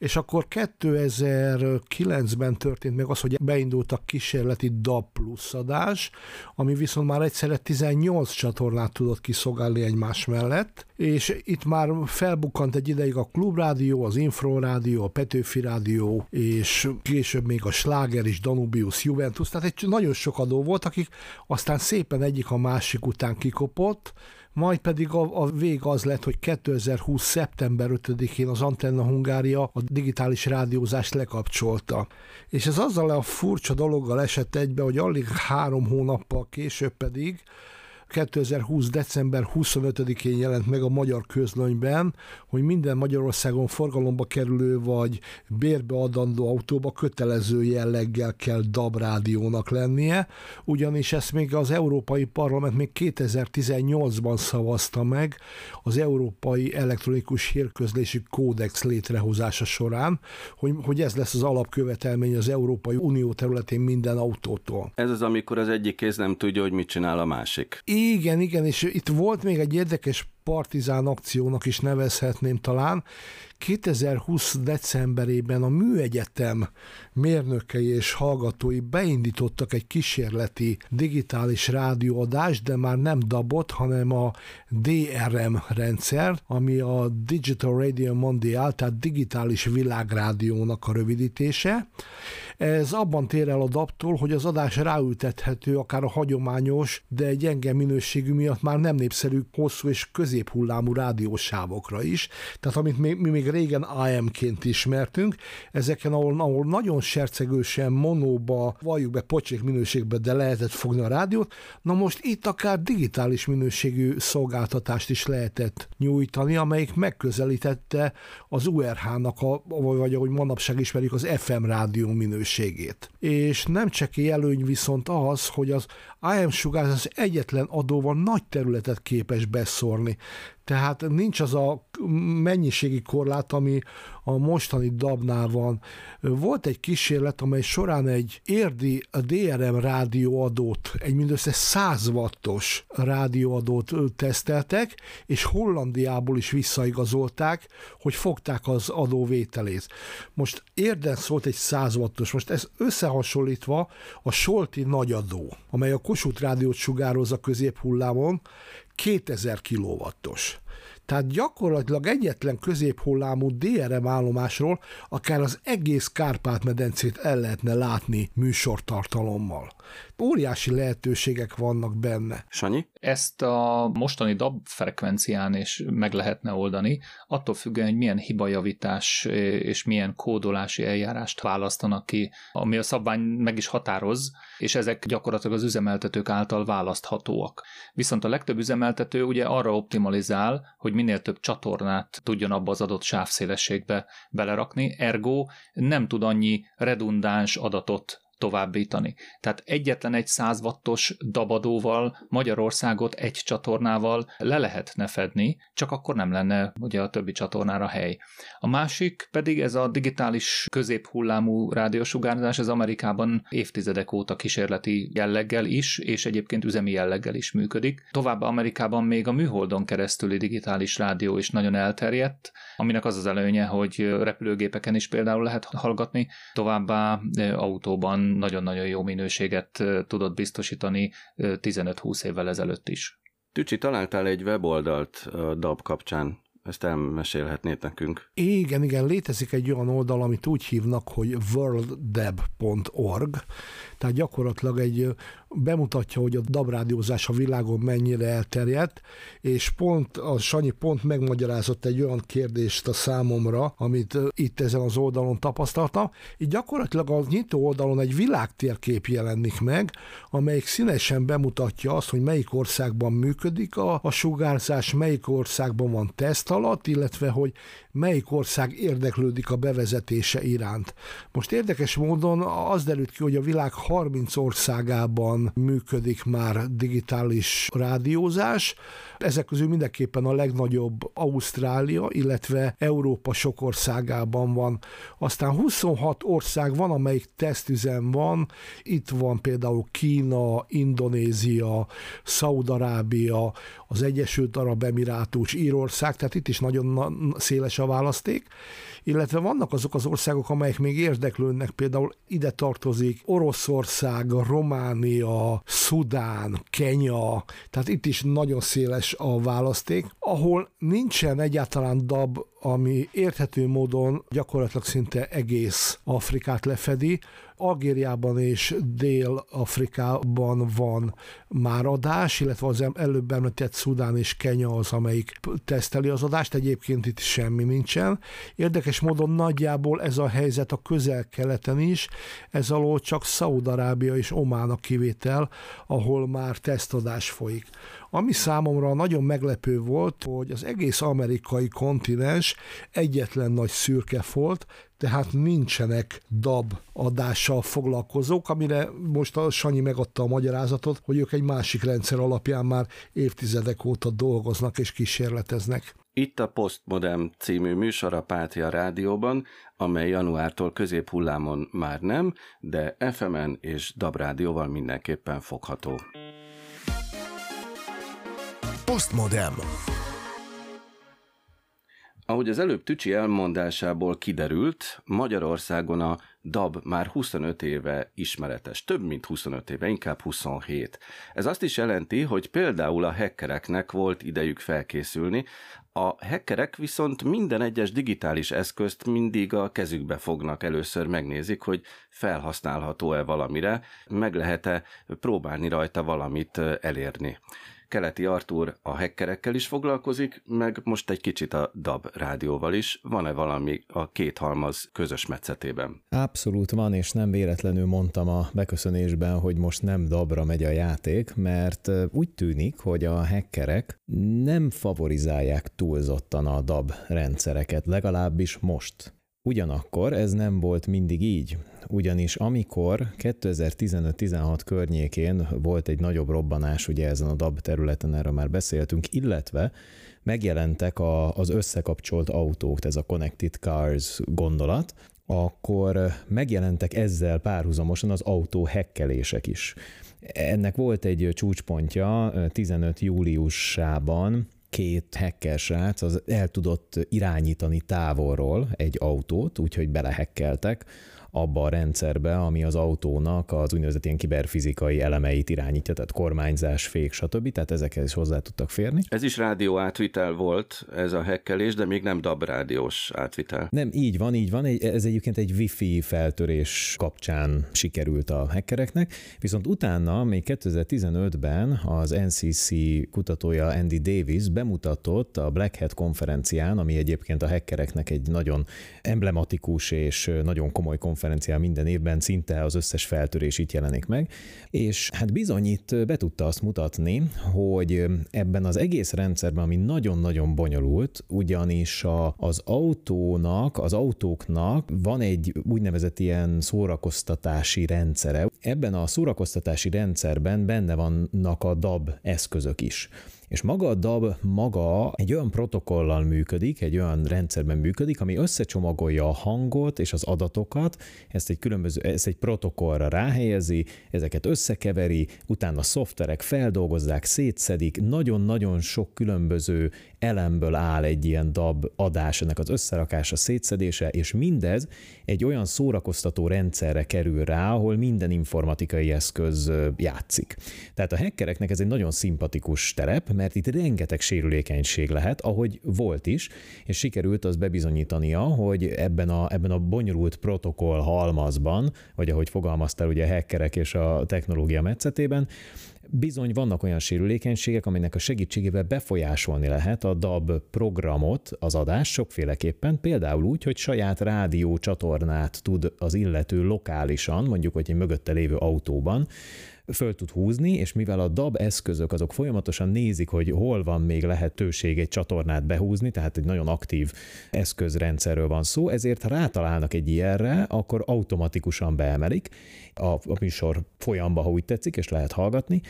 és akkor 2009-ben történt meg az, hogy beindult a kísérleti DAB plusz adás, ami viszont már egyszerre 18 csatornát tudott kiszolgálni egymás mellett, és itt már felbukkant egy ideig a Klubrádió, az Infrorádió, a Petőfi Rádió, és később még a Sláger és Danubius Juventus, tehát egy nagyon sok adó volt, akik aztán szépen egyik a másik után kikopott, majd pedig a, a vég az lett, hogy 2020. szeptember 5-én az Antenna Hungária a digitális rádiózást lekapcsolta. És ez azzal a furcsa dologgal esett egybe, hogy alig három hónappal később pedig 2020. december 25-én jelent meg a magyar közlönyben, hogy minden Magyarországon forgalomba kerülő vagy bérbeadandó autóba kötelező jelleggel kell DAB rádiónak lennie, ugyanis ezt még az Európai Parlament még 2018-ban szavazta meg az Európai Elektronikus Hírközlési Kódex létrehozása során, hogy, hogy ez lesz az alapkövetelmény az Európai Unió területén minden autótól. Ez az, amikor az egyik kéz nem tudja, hogy mit csinál a másik. Igen, igen, és itt volt még egy érdekes partizán akciónak is nevezhetném talán, 2020. decemberében a Műegyetem mérnökei és hallgatói beindítottak egy kísérleti digitális rádióadást, de már nem DABot, hanem a DRM rendszer, ami a Digital Radio Mondial, tehát digitális világrádiónak a rövidítése. Ez abban tér el a DAB-tól, hogy az adás ráültethető akár a hagyományos, de gyenge minőségű miatt már nem népszerű hosszú és középhullámú rádiósávokra is. Tehát amit mi, még régen AM-ként ismertünk, ezeken, ahol, ahol nagyon sercegősen, monóba, valljuk be pocsék minőségbe, de lehetett fogni a rádiót, na most itt akár digitális minőségű szolgáltatást is lehetett nyújtani, amelyik megközelítette az URH-nak, a, vagy ahogy manapság ismerjük, az FM rádió minőségét. És nem csak előny viszont az, hogy az AM sugárzás egyetlen adóval nagy területet képes beszórni. Tehát nincs az a mennyiségi korlát, ami a mostani dabnál van. Volt egy kísérlet, amely során egy érdi DRM rádióadót, egy mindössze 100 wattos rádióadót teszteltek, és Hollandiából is visszaigazolták, hogy fogták az adóvételét. Most érden szólt egy 100 wattos, most ez összehasonlítva a Solti nagyadó, amely a Kossuth rádiót sugározza középhullámon, 2000 kilowattos. Tehát gyakorlatilag egyetlen középhullámú DRM állomásról akár az egész Kárpát-medencét el lehetne látni műsortartalommal. Óriási lehetőségek vannak benne. Sanyi? Ezt a mostani DAB frekvencián is meg lehetne oldani, attól függően, hogy milyen hibajavítás és milyen kódolási eljárást választanak ki, ami a szabvány meg is határoz, és ezek gyakorlatilag az üzemeltetők által választhatóak. Viszont a legtöbb üzemeltető ugye arra optimalizál, hogy minél több csatornát tudjon abba az adott sávszélességbe belerakni, ergo nem tud annyi redundáns adatot továbbítani. Tehát egyetlen egy 100 wattos dabadóval Magyarországot egy csatornával le lehetne fedni, csak akkor nem lenne ugye a többi csatornára hely. A másik pedig ez a digitális középhullámú rádiósugárzás, ez Amerikában évtizedek óta kísérleti jelleggel is, és egyébként üzemi jelleggel is működik. Továbbá Amerikában még a műholdon keresztüli digitális rádió is nagyon elterjedt, aminek az az előnye, hogy repülőgépeken is például lehet hallgatni, továbbá autóban nagyon-nagyon jó minőséget tudott biztosítani 15-20 évvel ezelőtt is. Tücsi, találtál egy weboldalt a DAB kapcsán. Ezt elmesélhetnéd nekünk. Igen, igen, létezik egy olyan oldal, amit úgy hívnak, hogy worlddeb.org, tehát gyakorlatilag egy bemutatja, hogy a dabrádiózás a világon mennyire elterjedt, és pont a Sanyi pont megmagyarázott egy olyan kérdést a számomra, amit itt ezen az oldalon tapasztaltam. Így gyakorlatilag a nyitó oldalon egy világtérkép jelenik meg, amelyik színesen bemutatja azt, hogy melyik országban működik a, a sugárzás, melyik országban van teszt alatt, illetve hogy melyik ország érdeklődik a bevezetése iránt. Most érdekes módon az derült ki, hogy a világ 30 országában működik már digitális rádiózás, ezek közül mindenképpen a legnagyobb Ausztrália, illetve Európa sok országában van. Aztán 26 ország van, amelyik tesztüzem van. Itt van például Kína, Indonézia, Szaudarábia, az Egyesült Arab Emirátus, Írország, tehát itt is nagyon széles a választék illetve vannak azok az országok, amelyek még érdeklődnek, például ide tartozik Oroszország, Románia, Szudán, Kenya, tehát itt is nagyon széles a választék, ahol nincsen egyáltalán DAB, ami érthető módon gyakorlatilag szinte egész Afrikát lefedi, Algériában és Dél-Afrikában van már adás, illetve az előbb említett Szudán és Kenya az, amelyik teszteli az adást, egyébként itt semmi nincsen. Érdekes módon nagyjából ez a helyzet a közel-keleten is, ez alól csak Szaúd-Arábia és Omán a kivétel, ahol már tesztadás folyik. Ami számomra nagyon meglepő volt, hogy az egész amerikai kontinens egyetlen nagy szürke volt, tehát nincsenek DAB adással foglalkozók, amire most a Sanyi megadta a magyarázatot, hogy ők egy másik rendszer alapján már évtizedek óta dolgoznak és kísérleteznek. Itt a Postmodern című műsor a Pátria Rádióban, amely januártól középhullámon már nem, de FM-en és DAB rádióval mindenképpen fogható. Postmodern. Ahogy az előbb Tücsi elmondásából kiderült, Magyarországon a DAB már 25 éve ismeretes, több mint 25 éve, inkább 27. Ez azt is jelenti, hogy például a hackereknek volt idejük felkészülni, a hackerek viszont minden egyes digitális eszközt mindig a kezükbe fognak, először megnézik, hogy felhasználható-e valamire, meg lehet-e próbálni rajta valamit elérni. Keleti Artúr a hackerekkel is foglalkozik, meg most egy kicsit a DAB rádióval is. Van-e valami a két halmaz közös metszetében? Abszolút van, és nem véletlenül mondtam a beköszönésben, hogy most nem DAB-ra megy a játék, mert úgy tűnik, hogy a hackerek nem favorizálják túlzottan a DAB rendszereket, legalábbis most. Ugyanakkor ez nem volt mindig így, ugyanis amikor 2015-16 környékén volt egy nagyobb robbanás ugye ezen a DAB területen, erről már beszéltünk, illetve megjelentek a, az összekapcsolt autók, ez a Connected Cars gondolat, akkor megjelentek ezzel párhuzamosan az autó hekkelések is. Ennek volt egy csúcspontja 15 júliusában, két hacker srác az el tudott irányítani távolról egy autót, úgyhogy belehekkeltek abba a rendszerbe, ami az autónak az úgynevezett ilyen kiberfizikai elemeit irányítja, tehát kormányzás, fék, stb. Tehát ezekhez is hozzá tudtak férni. Ez is rádió átvitel volt, ez a hekkelés, de még nem DAB rádiós átvitel. Nem, így van, így van. Ez egyébként egy wifi feltörés kapcsán sikerült a hackereknek, viszont utána, még 2015-ben az NCC kutatója Andy Davis bemutatott a Black Hat konferencián, ami egyébként a hackereknek egy nagyon emblematikus és nagyon komoly konferencia, konferencián minden évben szinte az összes feltörés itt jelenik meg, és hát bizony itt be tudta azt mutatni, hogy ebben az egész rendszerben, ami nagyon-nagyon bonyolult, ugyanis a, az autónak, az autóknak van egy úgynevezett ilyen szórakoztatási rendszere. Ebben a szórakoztatási rendszerben benne vannak a DAB eszközök is. És maga a DAB maga egy olyan protokollal működik, egy olyan rendszerben működik, ami összecsomagolja a hangot és az adatokat, ezt egy különböző, ezt egy protokollra ráhelyezi, ezeket összekeveri, utána a szoftverek feldolgozzák, szétszedik, nagyon-nagyon sok különböző elemből áll egy ilyen DAB adás, ennek az összerakása, szétszedése, és mindez egy olyan szórakoztató rendszerre kerül rá, ahol minden informatikai eszköz játszik. Tehát a hackereknek ez egy nagyon szimpatikus terep, mert itt rengeteg sérülékenység lehet, ahogy volt is, és sikerült az bebizonyítania, hogy ebben a, ebben a bonyolult protokoll halmazban, vagy ahogy fogalmaztál ugye a hackerek és a technológia metszetében, bizony vannak olyan sérülékenységek, aminek a segítségével befolyásolni lehet a DAB programot, az adás sokféleképpen, például úgy, hogy saját rádió csatornát tud az illető lokálisan, mondjuk, hogy egy mögötte lévő autóban föl tud húzni, és mivel a DAB eszközök azok folyamatosan nézik, hogy hol van még lehetőség egy csatornát behúzni, tehát egy nagyon aktív eszközrendszerről van szó, ezért ha rátalálnak egy ilyenre, akkor automatikusan beemelik. A, a műsor folyamba, ha úgy tetszik, és lehet hallgatni,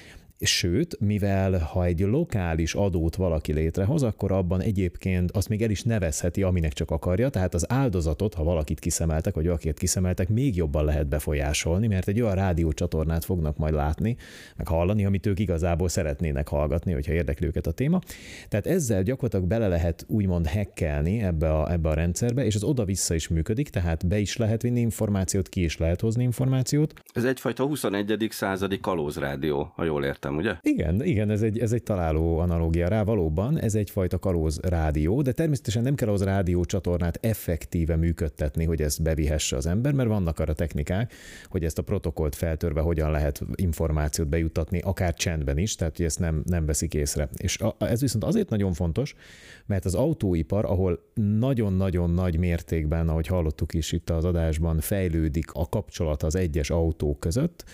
Sőt, mivel ha egy lokális adót valaki létrehoz, akkor abban egyébként azt még el is nevezheti, aminek csak akarja, tehát az áldozatot, ha valakit kiszemeltek, vagy valakit kiszemeltek, még jobban lehet befolyásolni, mert egy olyan rádiócsatornát fognak majd látni, meg hallani, amit ők igazából szeretnének hallgatni, hogyha érdekli őket a téma. Tehát ezzel gyakorlatilag bele lehet úgymond hekkelni ebbe a, ebbe a rendszerbe, és az oda-vissza is működik, tehát be is lehet vinni információt, ki is lehet hozni információt. Ez egyfajta 21. századi kalózrádió, ha jól értem értem, ugye? Igen, igen, ez egy, ez egy találó analógia rá, valóban, ez egyfajta kalóz rádió, de természetesen nem kell az rádió csatornát effektíve működtetni, hogy ezt bevihesse az ember, mert vannak arra technikák, hogy ezt a protokollt feltörve hogyan lehet információt bejuttatni, akár csendben is, tehát hogy ezt nem, nem veszik észre. És a, ez viszont azért nagyon fontos, mert az autóipar, ahol nagyon-nagyon nagy mértékben, ahogy hallottuk is itt az adásban, fejlődik a kapcsolat az egyes autók között,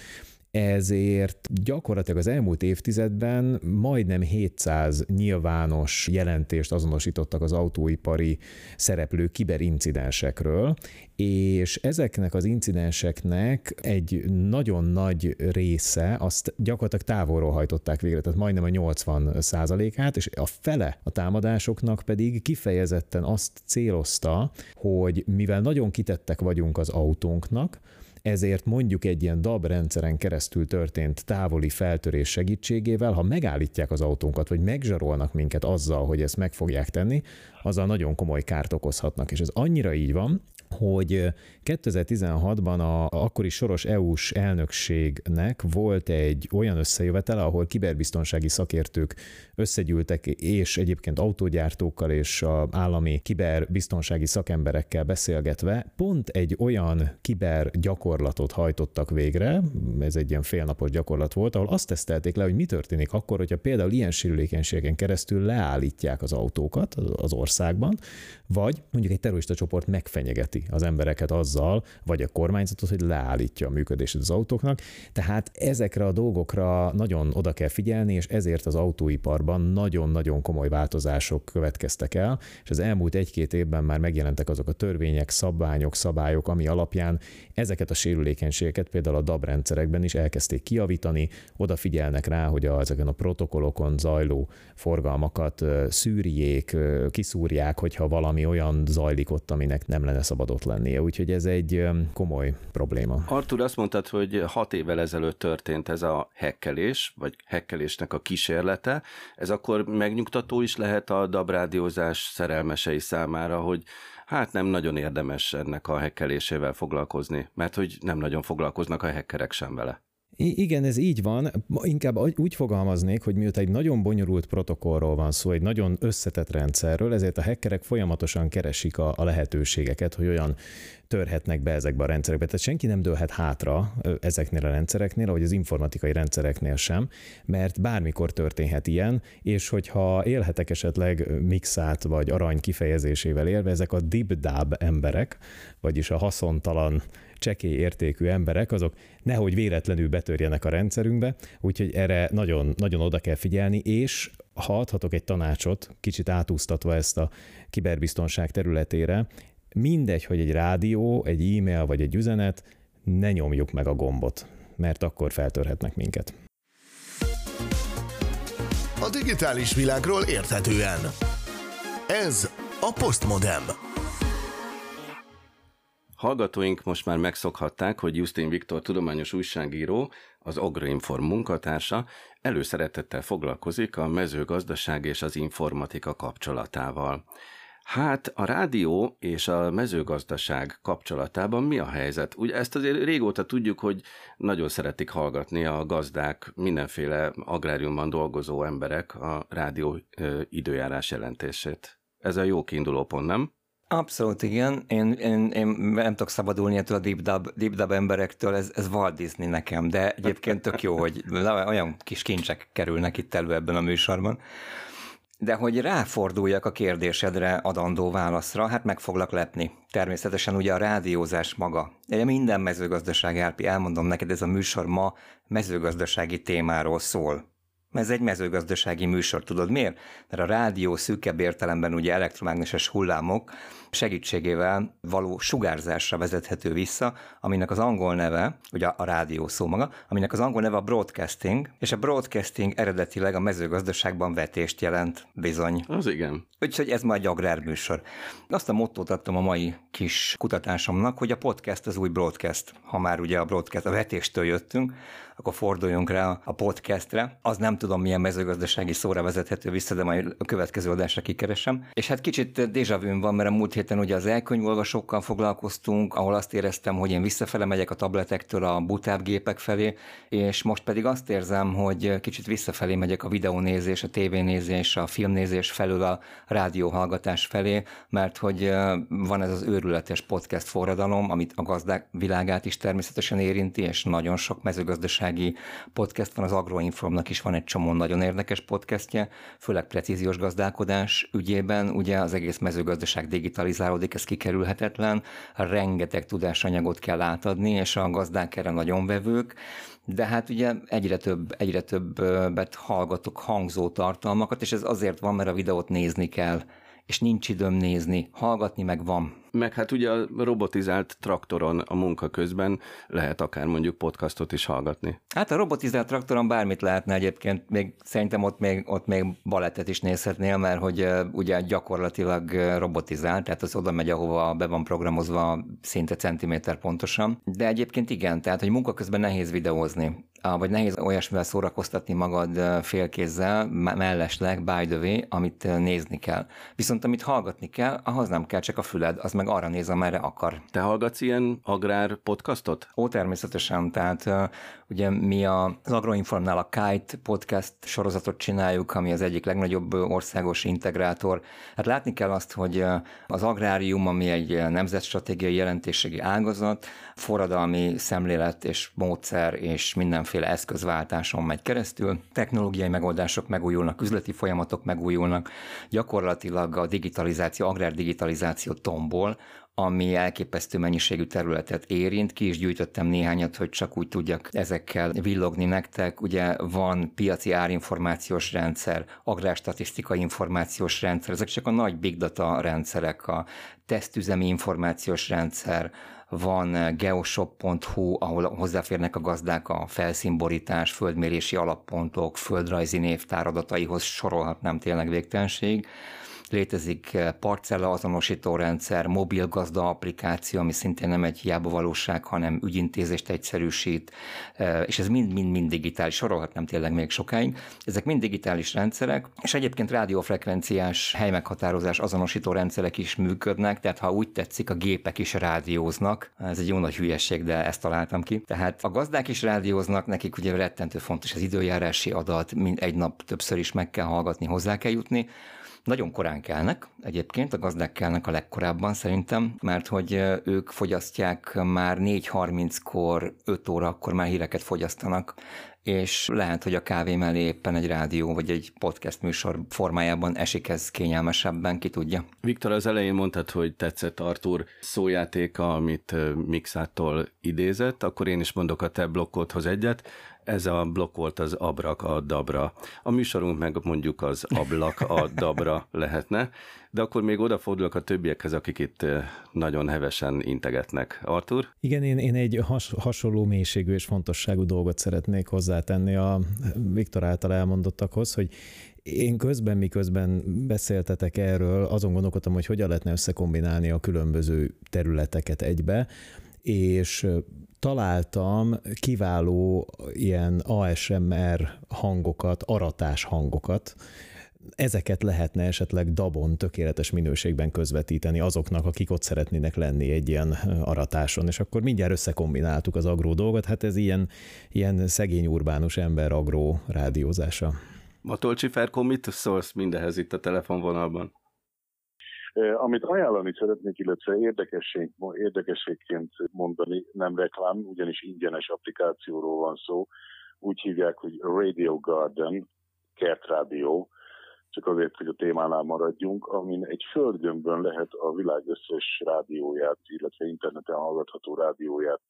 ezért gyakorlatilag az elmúlt évtizedben majdnem 700 nyilvános jelentést azonosítottak az autóipari szereplő kiberincidensekről, és ezeknek az incidenseknek egy nagyon nagy része azt gyakorlatilag távolról hajtották végre, tehát majdnem a 80 százalékát, és a fele a támadásoknak pedig kifejezetten azt célozta, hogy mivel nagyon kitettek vagyunk az autónknak, ezért mondjuk egy ilyen DAB rendszeren keresztül történt távoli feltörés segítségével, ha megállítják az autónkat, vagy megzsarolnak minket azzal, hogy ezt meg fogják tenni, azzal nagyon komoly kárt okozhatnak. És ez annyira így van, hogy 2016-ban a akkori soros EU-s elnökségnek volt egy olyan összejövetele, ahol kiberbiztonsági szakértők összegyűltek, és egyébként autógyártókkal és a állami kiberbiztonsági szakemberekkel beszélgetve pont egy olyan kiber gyakorlatot hajtottak végre, ez egy ilyen félnapos gyakorlat volt, ahol azt tesztelték le, hogy mi történik akkor, hogyha például ilyen sérülékenységen keresztül leállítják az autókat az országban, vagy mondjuk egy terrorista csoport megfenyegeti az embereket azzal, vagy a kormányzatot, hogy leállítja a működését az autóknak. Tehát ezekre a dolgokra nagyon oda kell figyelni, és ezért az autóiparban nagyon-nagyon komoly változások következtek el, és az elmúlt egy-két évben már megjelentek azok a törvények, szabványok, szabályok, ami alapján ezeket a sérülékenységeket például a DAB rendszerekben is elkezdték kiavítani, odafigyelnek rá, hogy a, ezeken a protokollokon zajló forgalmakat szűrjék, kiszúrják, hogyha valami olyan zajlik ott, aminek nem lenne szabad ott lennie. Úgyhogy ez egy komoly probléma. Artur, azt mondtad, hogy hat évvel ezelőtt történt ez a hekkelés, vagy hekkelésnek a kísérlete. Ez akkor megnyugtató is lehet a dabrádiózás szerelmesei számára, hogy hát nem nagyon érdemes ennek a hekkelésével foglalkozni, mert hogy nem nagyon foglalkoznak a hekkerek sem vele. I- igen, ez így van. Inkább úgy fogalmaznék, hogy miután egy nagyon bonyolult protokollról van szó, egy nagyon összetett rendszerről, ezért a hackerek folyamatosan keresik a, a lehetőségeket, hogy olyan törhetnek be ezekbe a rendszerekbe. Tehát senki nem dőlhet hátra ezeknél a rendszereknél, ahogy az informatikai rendszereknél sem, mert bármikor történhet ilyen, és hogyha élhetek esetleg mixát vagy arany kifejezésével élve, ezek a dib-dab emberek, vagyis a haszontalan csekély értékű emberek, azok nehogy véletlenül betörjenek a rendszerünkbe, úgyhogy erre nagyon, nagyon oda kell figyelni, és ha adhatok egy tanácsot, kicsit átúztatva ezt a kiberbiztonság területére, mindegy, hogy egy rádió, egy e-mail vagy egy üzenet, ne nyomjuk meg a gombot, mert akkor feltörhetnek minket. A digitális világról érthetően. Ez a Postmodem. Hallgatóink most már megszokhatták, hogy Justin Viktor tudományos újságíró, az Agroinform munkatársa előszeretettel foglalkozik a mezőgazdaság és az informatika kapcsolatával. Hát a rádió és a mezőgazdaság kapcsolatában mi a helyzet? Ugye ezt azért régóta tudjuk, hogy nagyon szeretik hallgatni a gazdák, mindenféle agráriumban dolgozó emberek a rádió időjárás jelentését. Ez a jó kiinduló pont, nem? Abszolút igen. Én, én, én nem tudok szabadulni ettől a deep dub, deep dub emberektől, ez, ez Walt Disney nekem, de egyébként tök jó, hogy olyan kis kincsek kerülnek itt elő ebben a műsorban. De hogy ráforduljak a kérdésedre adandó válaszra, hát meg foglak lepni. Természetesen ugye a rádiózás maga. Ugye minden mezőgazdaság RP, elmondom neked, ez a műsor ma mezőgazdasági témáról szól ez egy mezőgazdasági műsor, tudod miért? Mert a rádió szűkebb értelemben ugye elektromágneses hullámok segítségével való sugárzásra vezethető vissza, aminek az angol neve, ugye a rádió szó maga, aminek az angol neve a broadcasting, és a broadcasting eredetileg a mezőgazdaságban vetést jelent, bizony. Az igen. Úgyhogy ez már egy agrárműsor. Azt a mottót adtam a mai kis kutatásomnak, hogy a podcast az új broadcast. Ha már ugye a broadcast, a vetéstől jöttünk, akkor forduljunk rá a podcastre. Az nem tudom, milyen mezőgazdasági szóra vezethető vissza, de majd a következő adásra kikeresem. És hát kicsit déjà van, mert a múlt héten ugye az elkönyvolvasókkal foglalkoztunk, ahol azt éreztem, hogy én visszafele megyek a tabletektől a butább gépek felé, és most pedig azt érzem, hogy kicsit visszafelé megyek a videónézés, a tévénézés, a filmnézés felől a rádióhallgatás felé, mert hogy van ez az őrületes podcast forradalom, amit a gazdák világát is természetesen érinti, és nagyon sok mezőgazdasági podcast van, az Agroinformnak is van egy csomó nagyon érdekes podcastje, főleg precíziós gazdálkodás ügyében, ugye az egész mezőgazdaság digitalizálódik, ez kikerülhetetlen, rengeteg tudásanyagot kell átadni, és a gazdák erre nagyon vevők, de hát ugye egyre több, egyre többet hallgatok hangzó tartalmakat, és ez azért van, mert a videót nézni kell és nincs időm nézni, hallgatni meg van. Meg hát ugye a robotizált traktoron a munka közben lehet akár mondjuk podcastot is hallgatni. Hát a robotizált traktoron bármit lehetne egyébként, még szerintem ott még, ott még balettet is nézhetnél, mert hogy uh, ugye gyakorlatilag robotizált, tehát az oda megy, ahova be van programozva szinte centiméter pontosan. De egyébként igen, tehát hogy munka közben nehéz videózni vagy nehéz olyasmivel szórakoztatni magad félkézzel, mellesleg, by the way, amit nézni kell. Viszont amit hallgatni kell, ahhoz nem kell csak a füled, az meg arra néz, amerre akar. Te hallgatsz ilyen agrár podcastot? Ó, természetesen. Tehát ugye mi az Agroinformnál a Kite podcast sorozatot csináljuk, ami az egyik legnagyobb országos integrátor. Hát látni kell azt, hogy az agrárium, ami egy nemzetstratégiai jelentőségi ágazat, forradalmi szemlélet és módszer és mindenféle eszközváltáson megy keresztül. Technológiai megoldások megújulnak, üzleti folyamatok megújulnak, gyakorlatilag a digitalizáció, agrárdigitalizáció tombol, ami elképesztő mennyiségű területet érint. Ki is gyűjtöttem néhányat, hogy csak úgy tudjak ezekkel villogni nektek. Ugye van piaci árinformációs rendszer, agrárstatisztikai információs rendszer, ezek csak a nagy big data rendszerek, a tesztüzemi információs rendszer, van geoshop.hu, ahol hozzáférnek a gazdák a felszínborítás, földmérési alappontok, földrajzi névtár adataihoz sorolhatnám tényleg végtelenség létezik eh, parcella azonosító rendszer, mobil gazda applikáció, ami szintén nem egy hiába valóság, hanem ügyintézést egyszerűsít, eh, és ez mind-mind-mind digitális, sorolhatnám tényleg még sokáig. Ezek mind digitális rendszerek, és egyébként rádiófrekvenciás helymeghatározás azonosító rendszerek is működnek, tehát ha úgy tetszik, a gépek is rádióznak. Ez egy jó nagy hülyeség, de ezt találtam ki. Tehát a gazdák is rádióznak, nekik ugye rettentő fontos az időjárási adat, egy nap többször is meg kell hallgatni, hozzá kell jutni. Nagyon korán kelnek, egyébként a gazdák kelnek a legkorábban szerintem, mert hogy ők fogyasztják már 4.30-kor, 5 órakor már híreket fogyasztanak, és lehet, hogy a kávé mellé éppen egy rádió vagy egy podcast műsor formájában esik ez kényelmesebben, ki tudja. Viktor, az elején mondtad, hogy tetszett Artur szójátéka, amit Mixától idézett, akkor én is mondok a te blokkodhoz egyet. Ez a blokk volt az abrak a dabra. A műsorunk meg mondjuk az ablak a dabra lehetne, de akkor még odafordulok a többiekhez, akik itt nagyon hevesen integetnek. Artur? Igen, én, én egy has, hasonló mélységű és fontosságú dolgot szeretnék hozzátenni a Viktor által elmondottakhoz, hogy én közben, miközben beszéltetek erről, azon gondolkodtam, hogy hogyan lehetne összekombinálni a különböző területeket egybe, és találtam kiváló ilyen ASMR hangokat, aratás hangokat, ezeket lehetne esetleg dabon tökéletes minőségben közvetíteni azoknak, akik ott szeretnének lenni egy ilyen aratáson, és akkor mindjárt összekombináltuk az agró dolgot, hát ez ilyen, ilyen szegény urbánus ember agró rádiózása. Matolcsi Ferko, mit szólsz mindehez itt a telefonvonalban? Amit ajánlani szeretnék, illetve érdekesség, érdekességként mondani, nem reklám, ugyanis ingyenes applikációról van szó, úgy hívják, hogy Radio Garden, kertrádió, csak azért, hogy a témánál maradjunk, amin egy földgömbön lehet a világ összes rádióját, illetve interneten hallgatható rádióját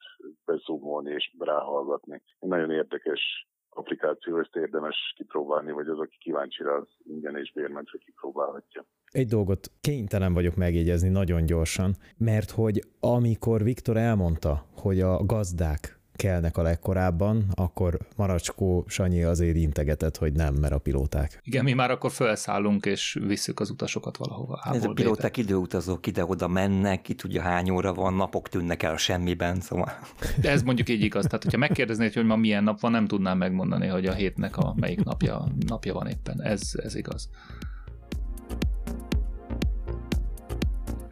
bezumolni és ráhallgatni. Nagyon érdekes applikáció, ezt érdemes kipróbálni, vagy az, aki kíváncsi rá, az ingyen és bérmentve kipróbálhatja. Egy dolgot kénytelen vagyok megjegyezni nagyon gyorsan, mert hogy amikor Viktor elmondta, hogy a gazdák kelnek a legkorábban, akkor Maracskó Sanyi azért integetett, hogy nem, mert a pilóták. Igen, mi már akkor felszállunk, és visszük az utasokat valahova. Ez a pilóták időutazók ide-oda mennek, ki tudja hány óra van, napok tűnnek el a semmiben, szóval. De ez mondjuk így igaz. Tehát, hogyha megkérdeznéd, hogy ma milyen nap van, nem tudnám megmondani, hogy a hétnek a melyik napja, napja van éppen. Ez, ez igaz.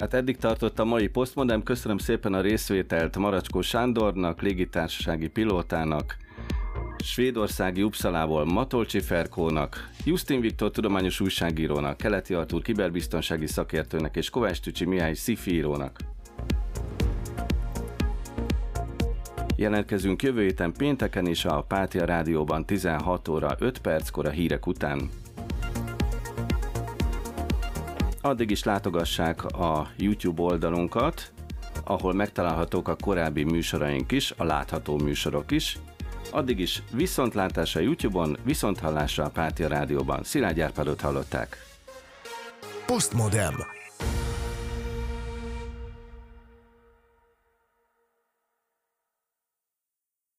Hát eddig tartott a mai Postmodem. Köszönöm szépen a részvételt Maracskó Sándornak, légitársasági pilótának, Svédországi Uppsalából Matolcsi Ferkónak, Justin Viktor tudományos újságírónak, Keleti Artúr kiberbiztonsági szakértőnek és Kovács Tücsi Mihály szifírónak. Jelentkezünk jövő héten pénteken is a Pátia Rádióban 16 óra 5 perckor a hírek után. Addig is látogassák a YouTube oldalunkat, ahol megtalálhatók a korábbi műsoraink is, a látható műsorok is. Addig is viszontlátásra YouTube-on, viszonthallásra a Pátia Rádióban. Szilágy Árpádot hallották. Postmodem.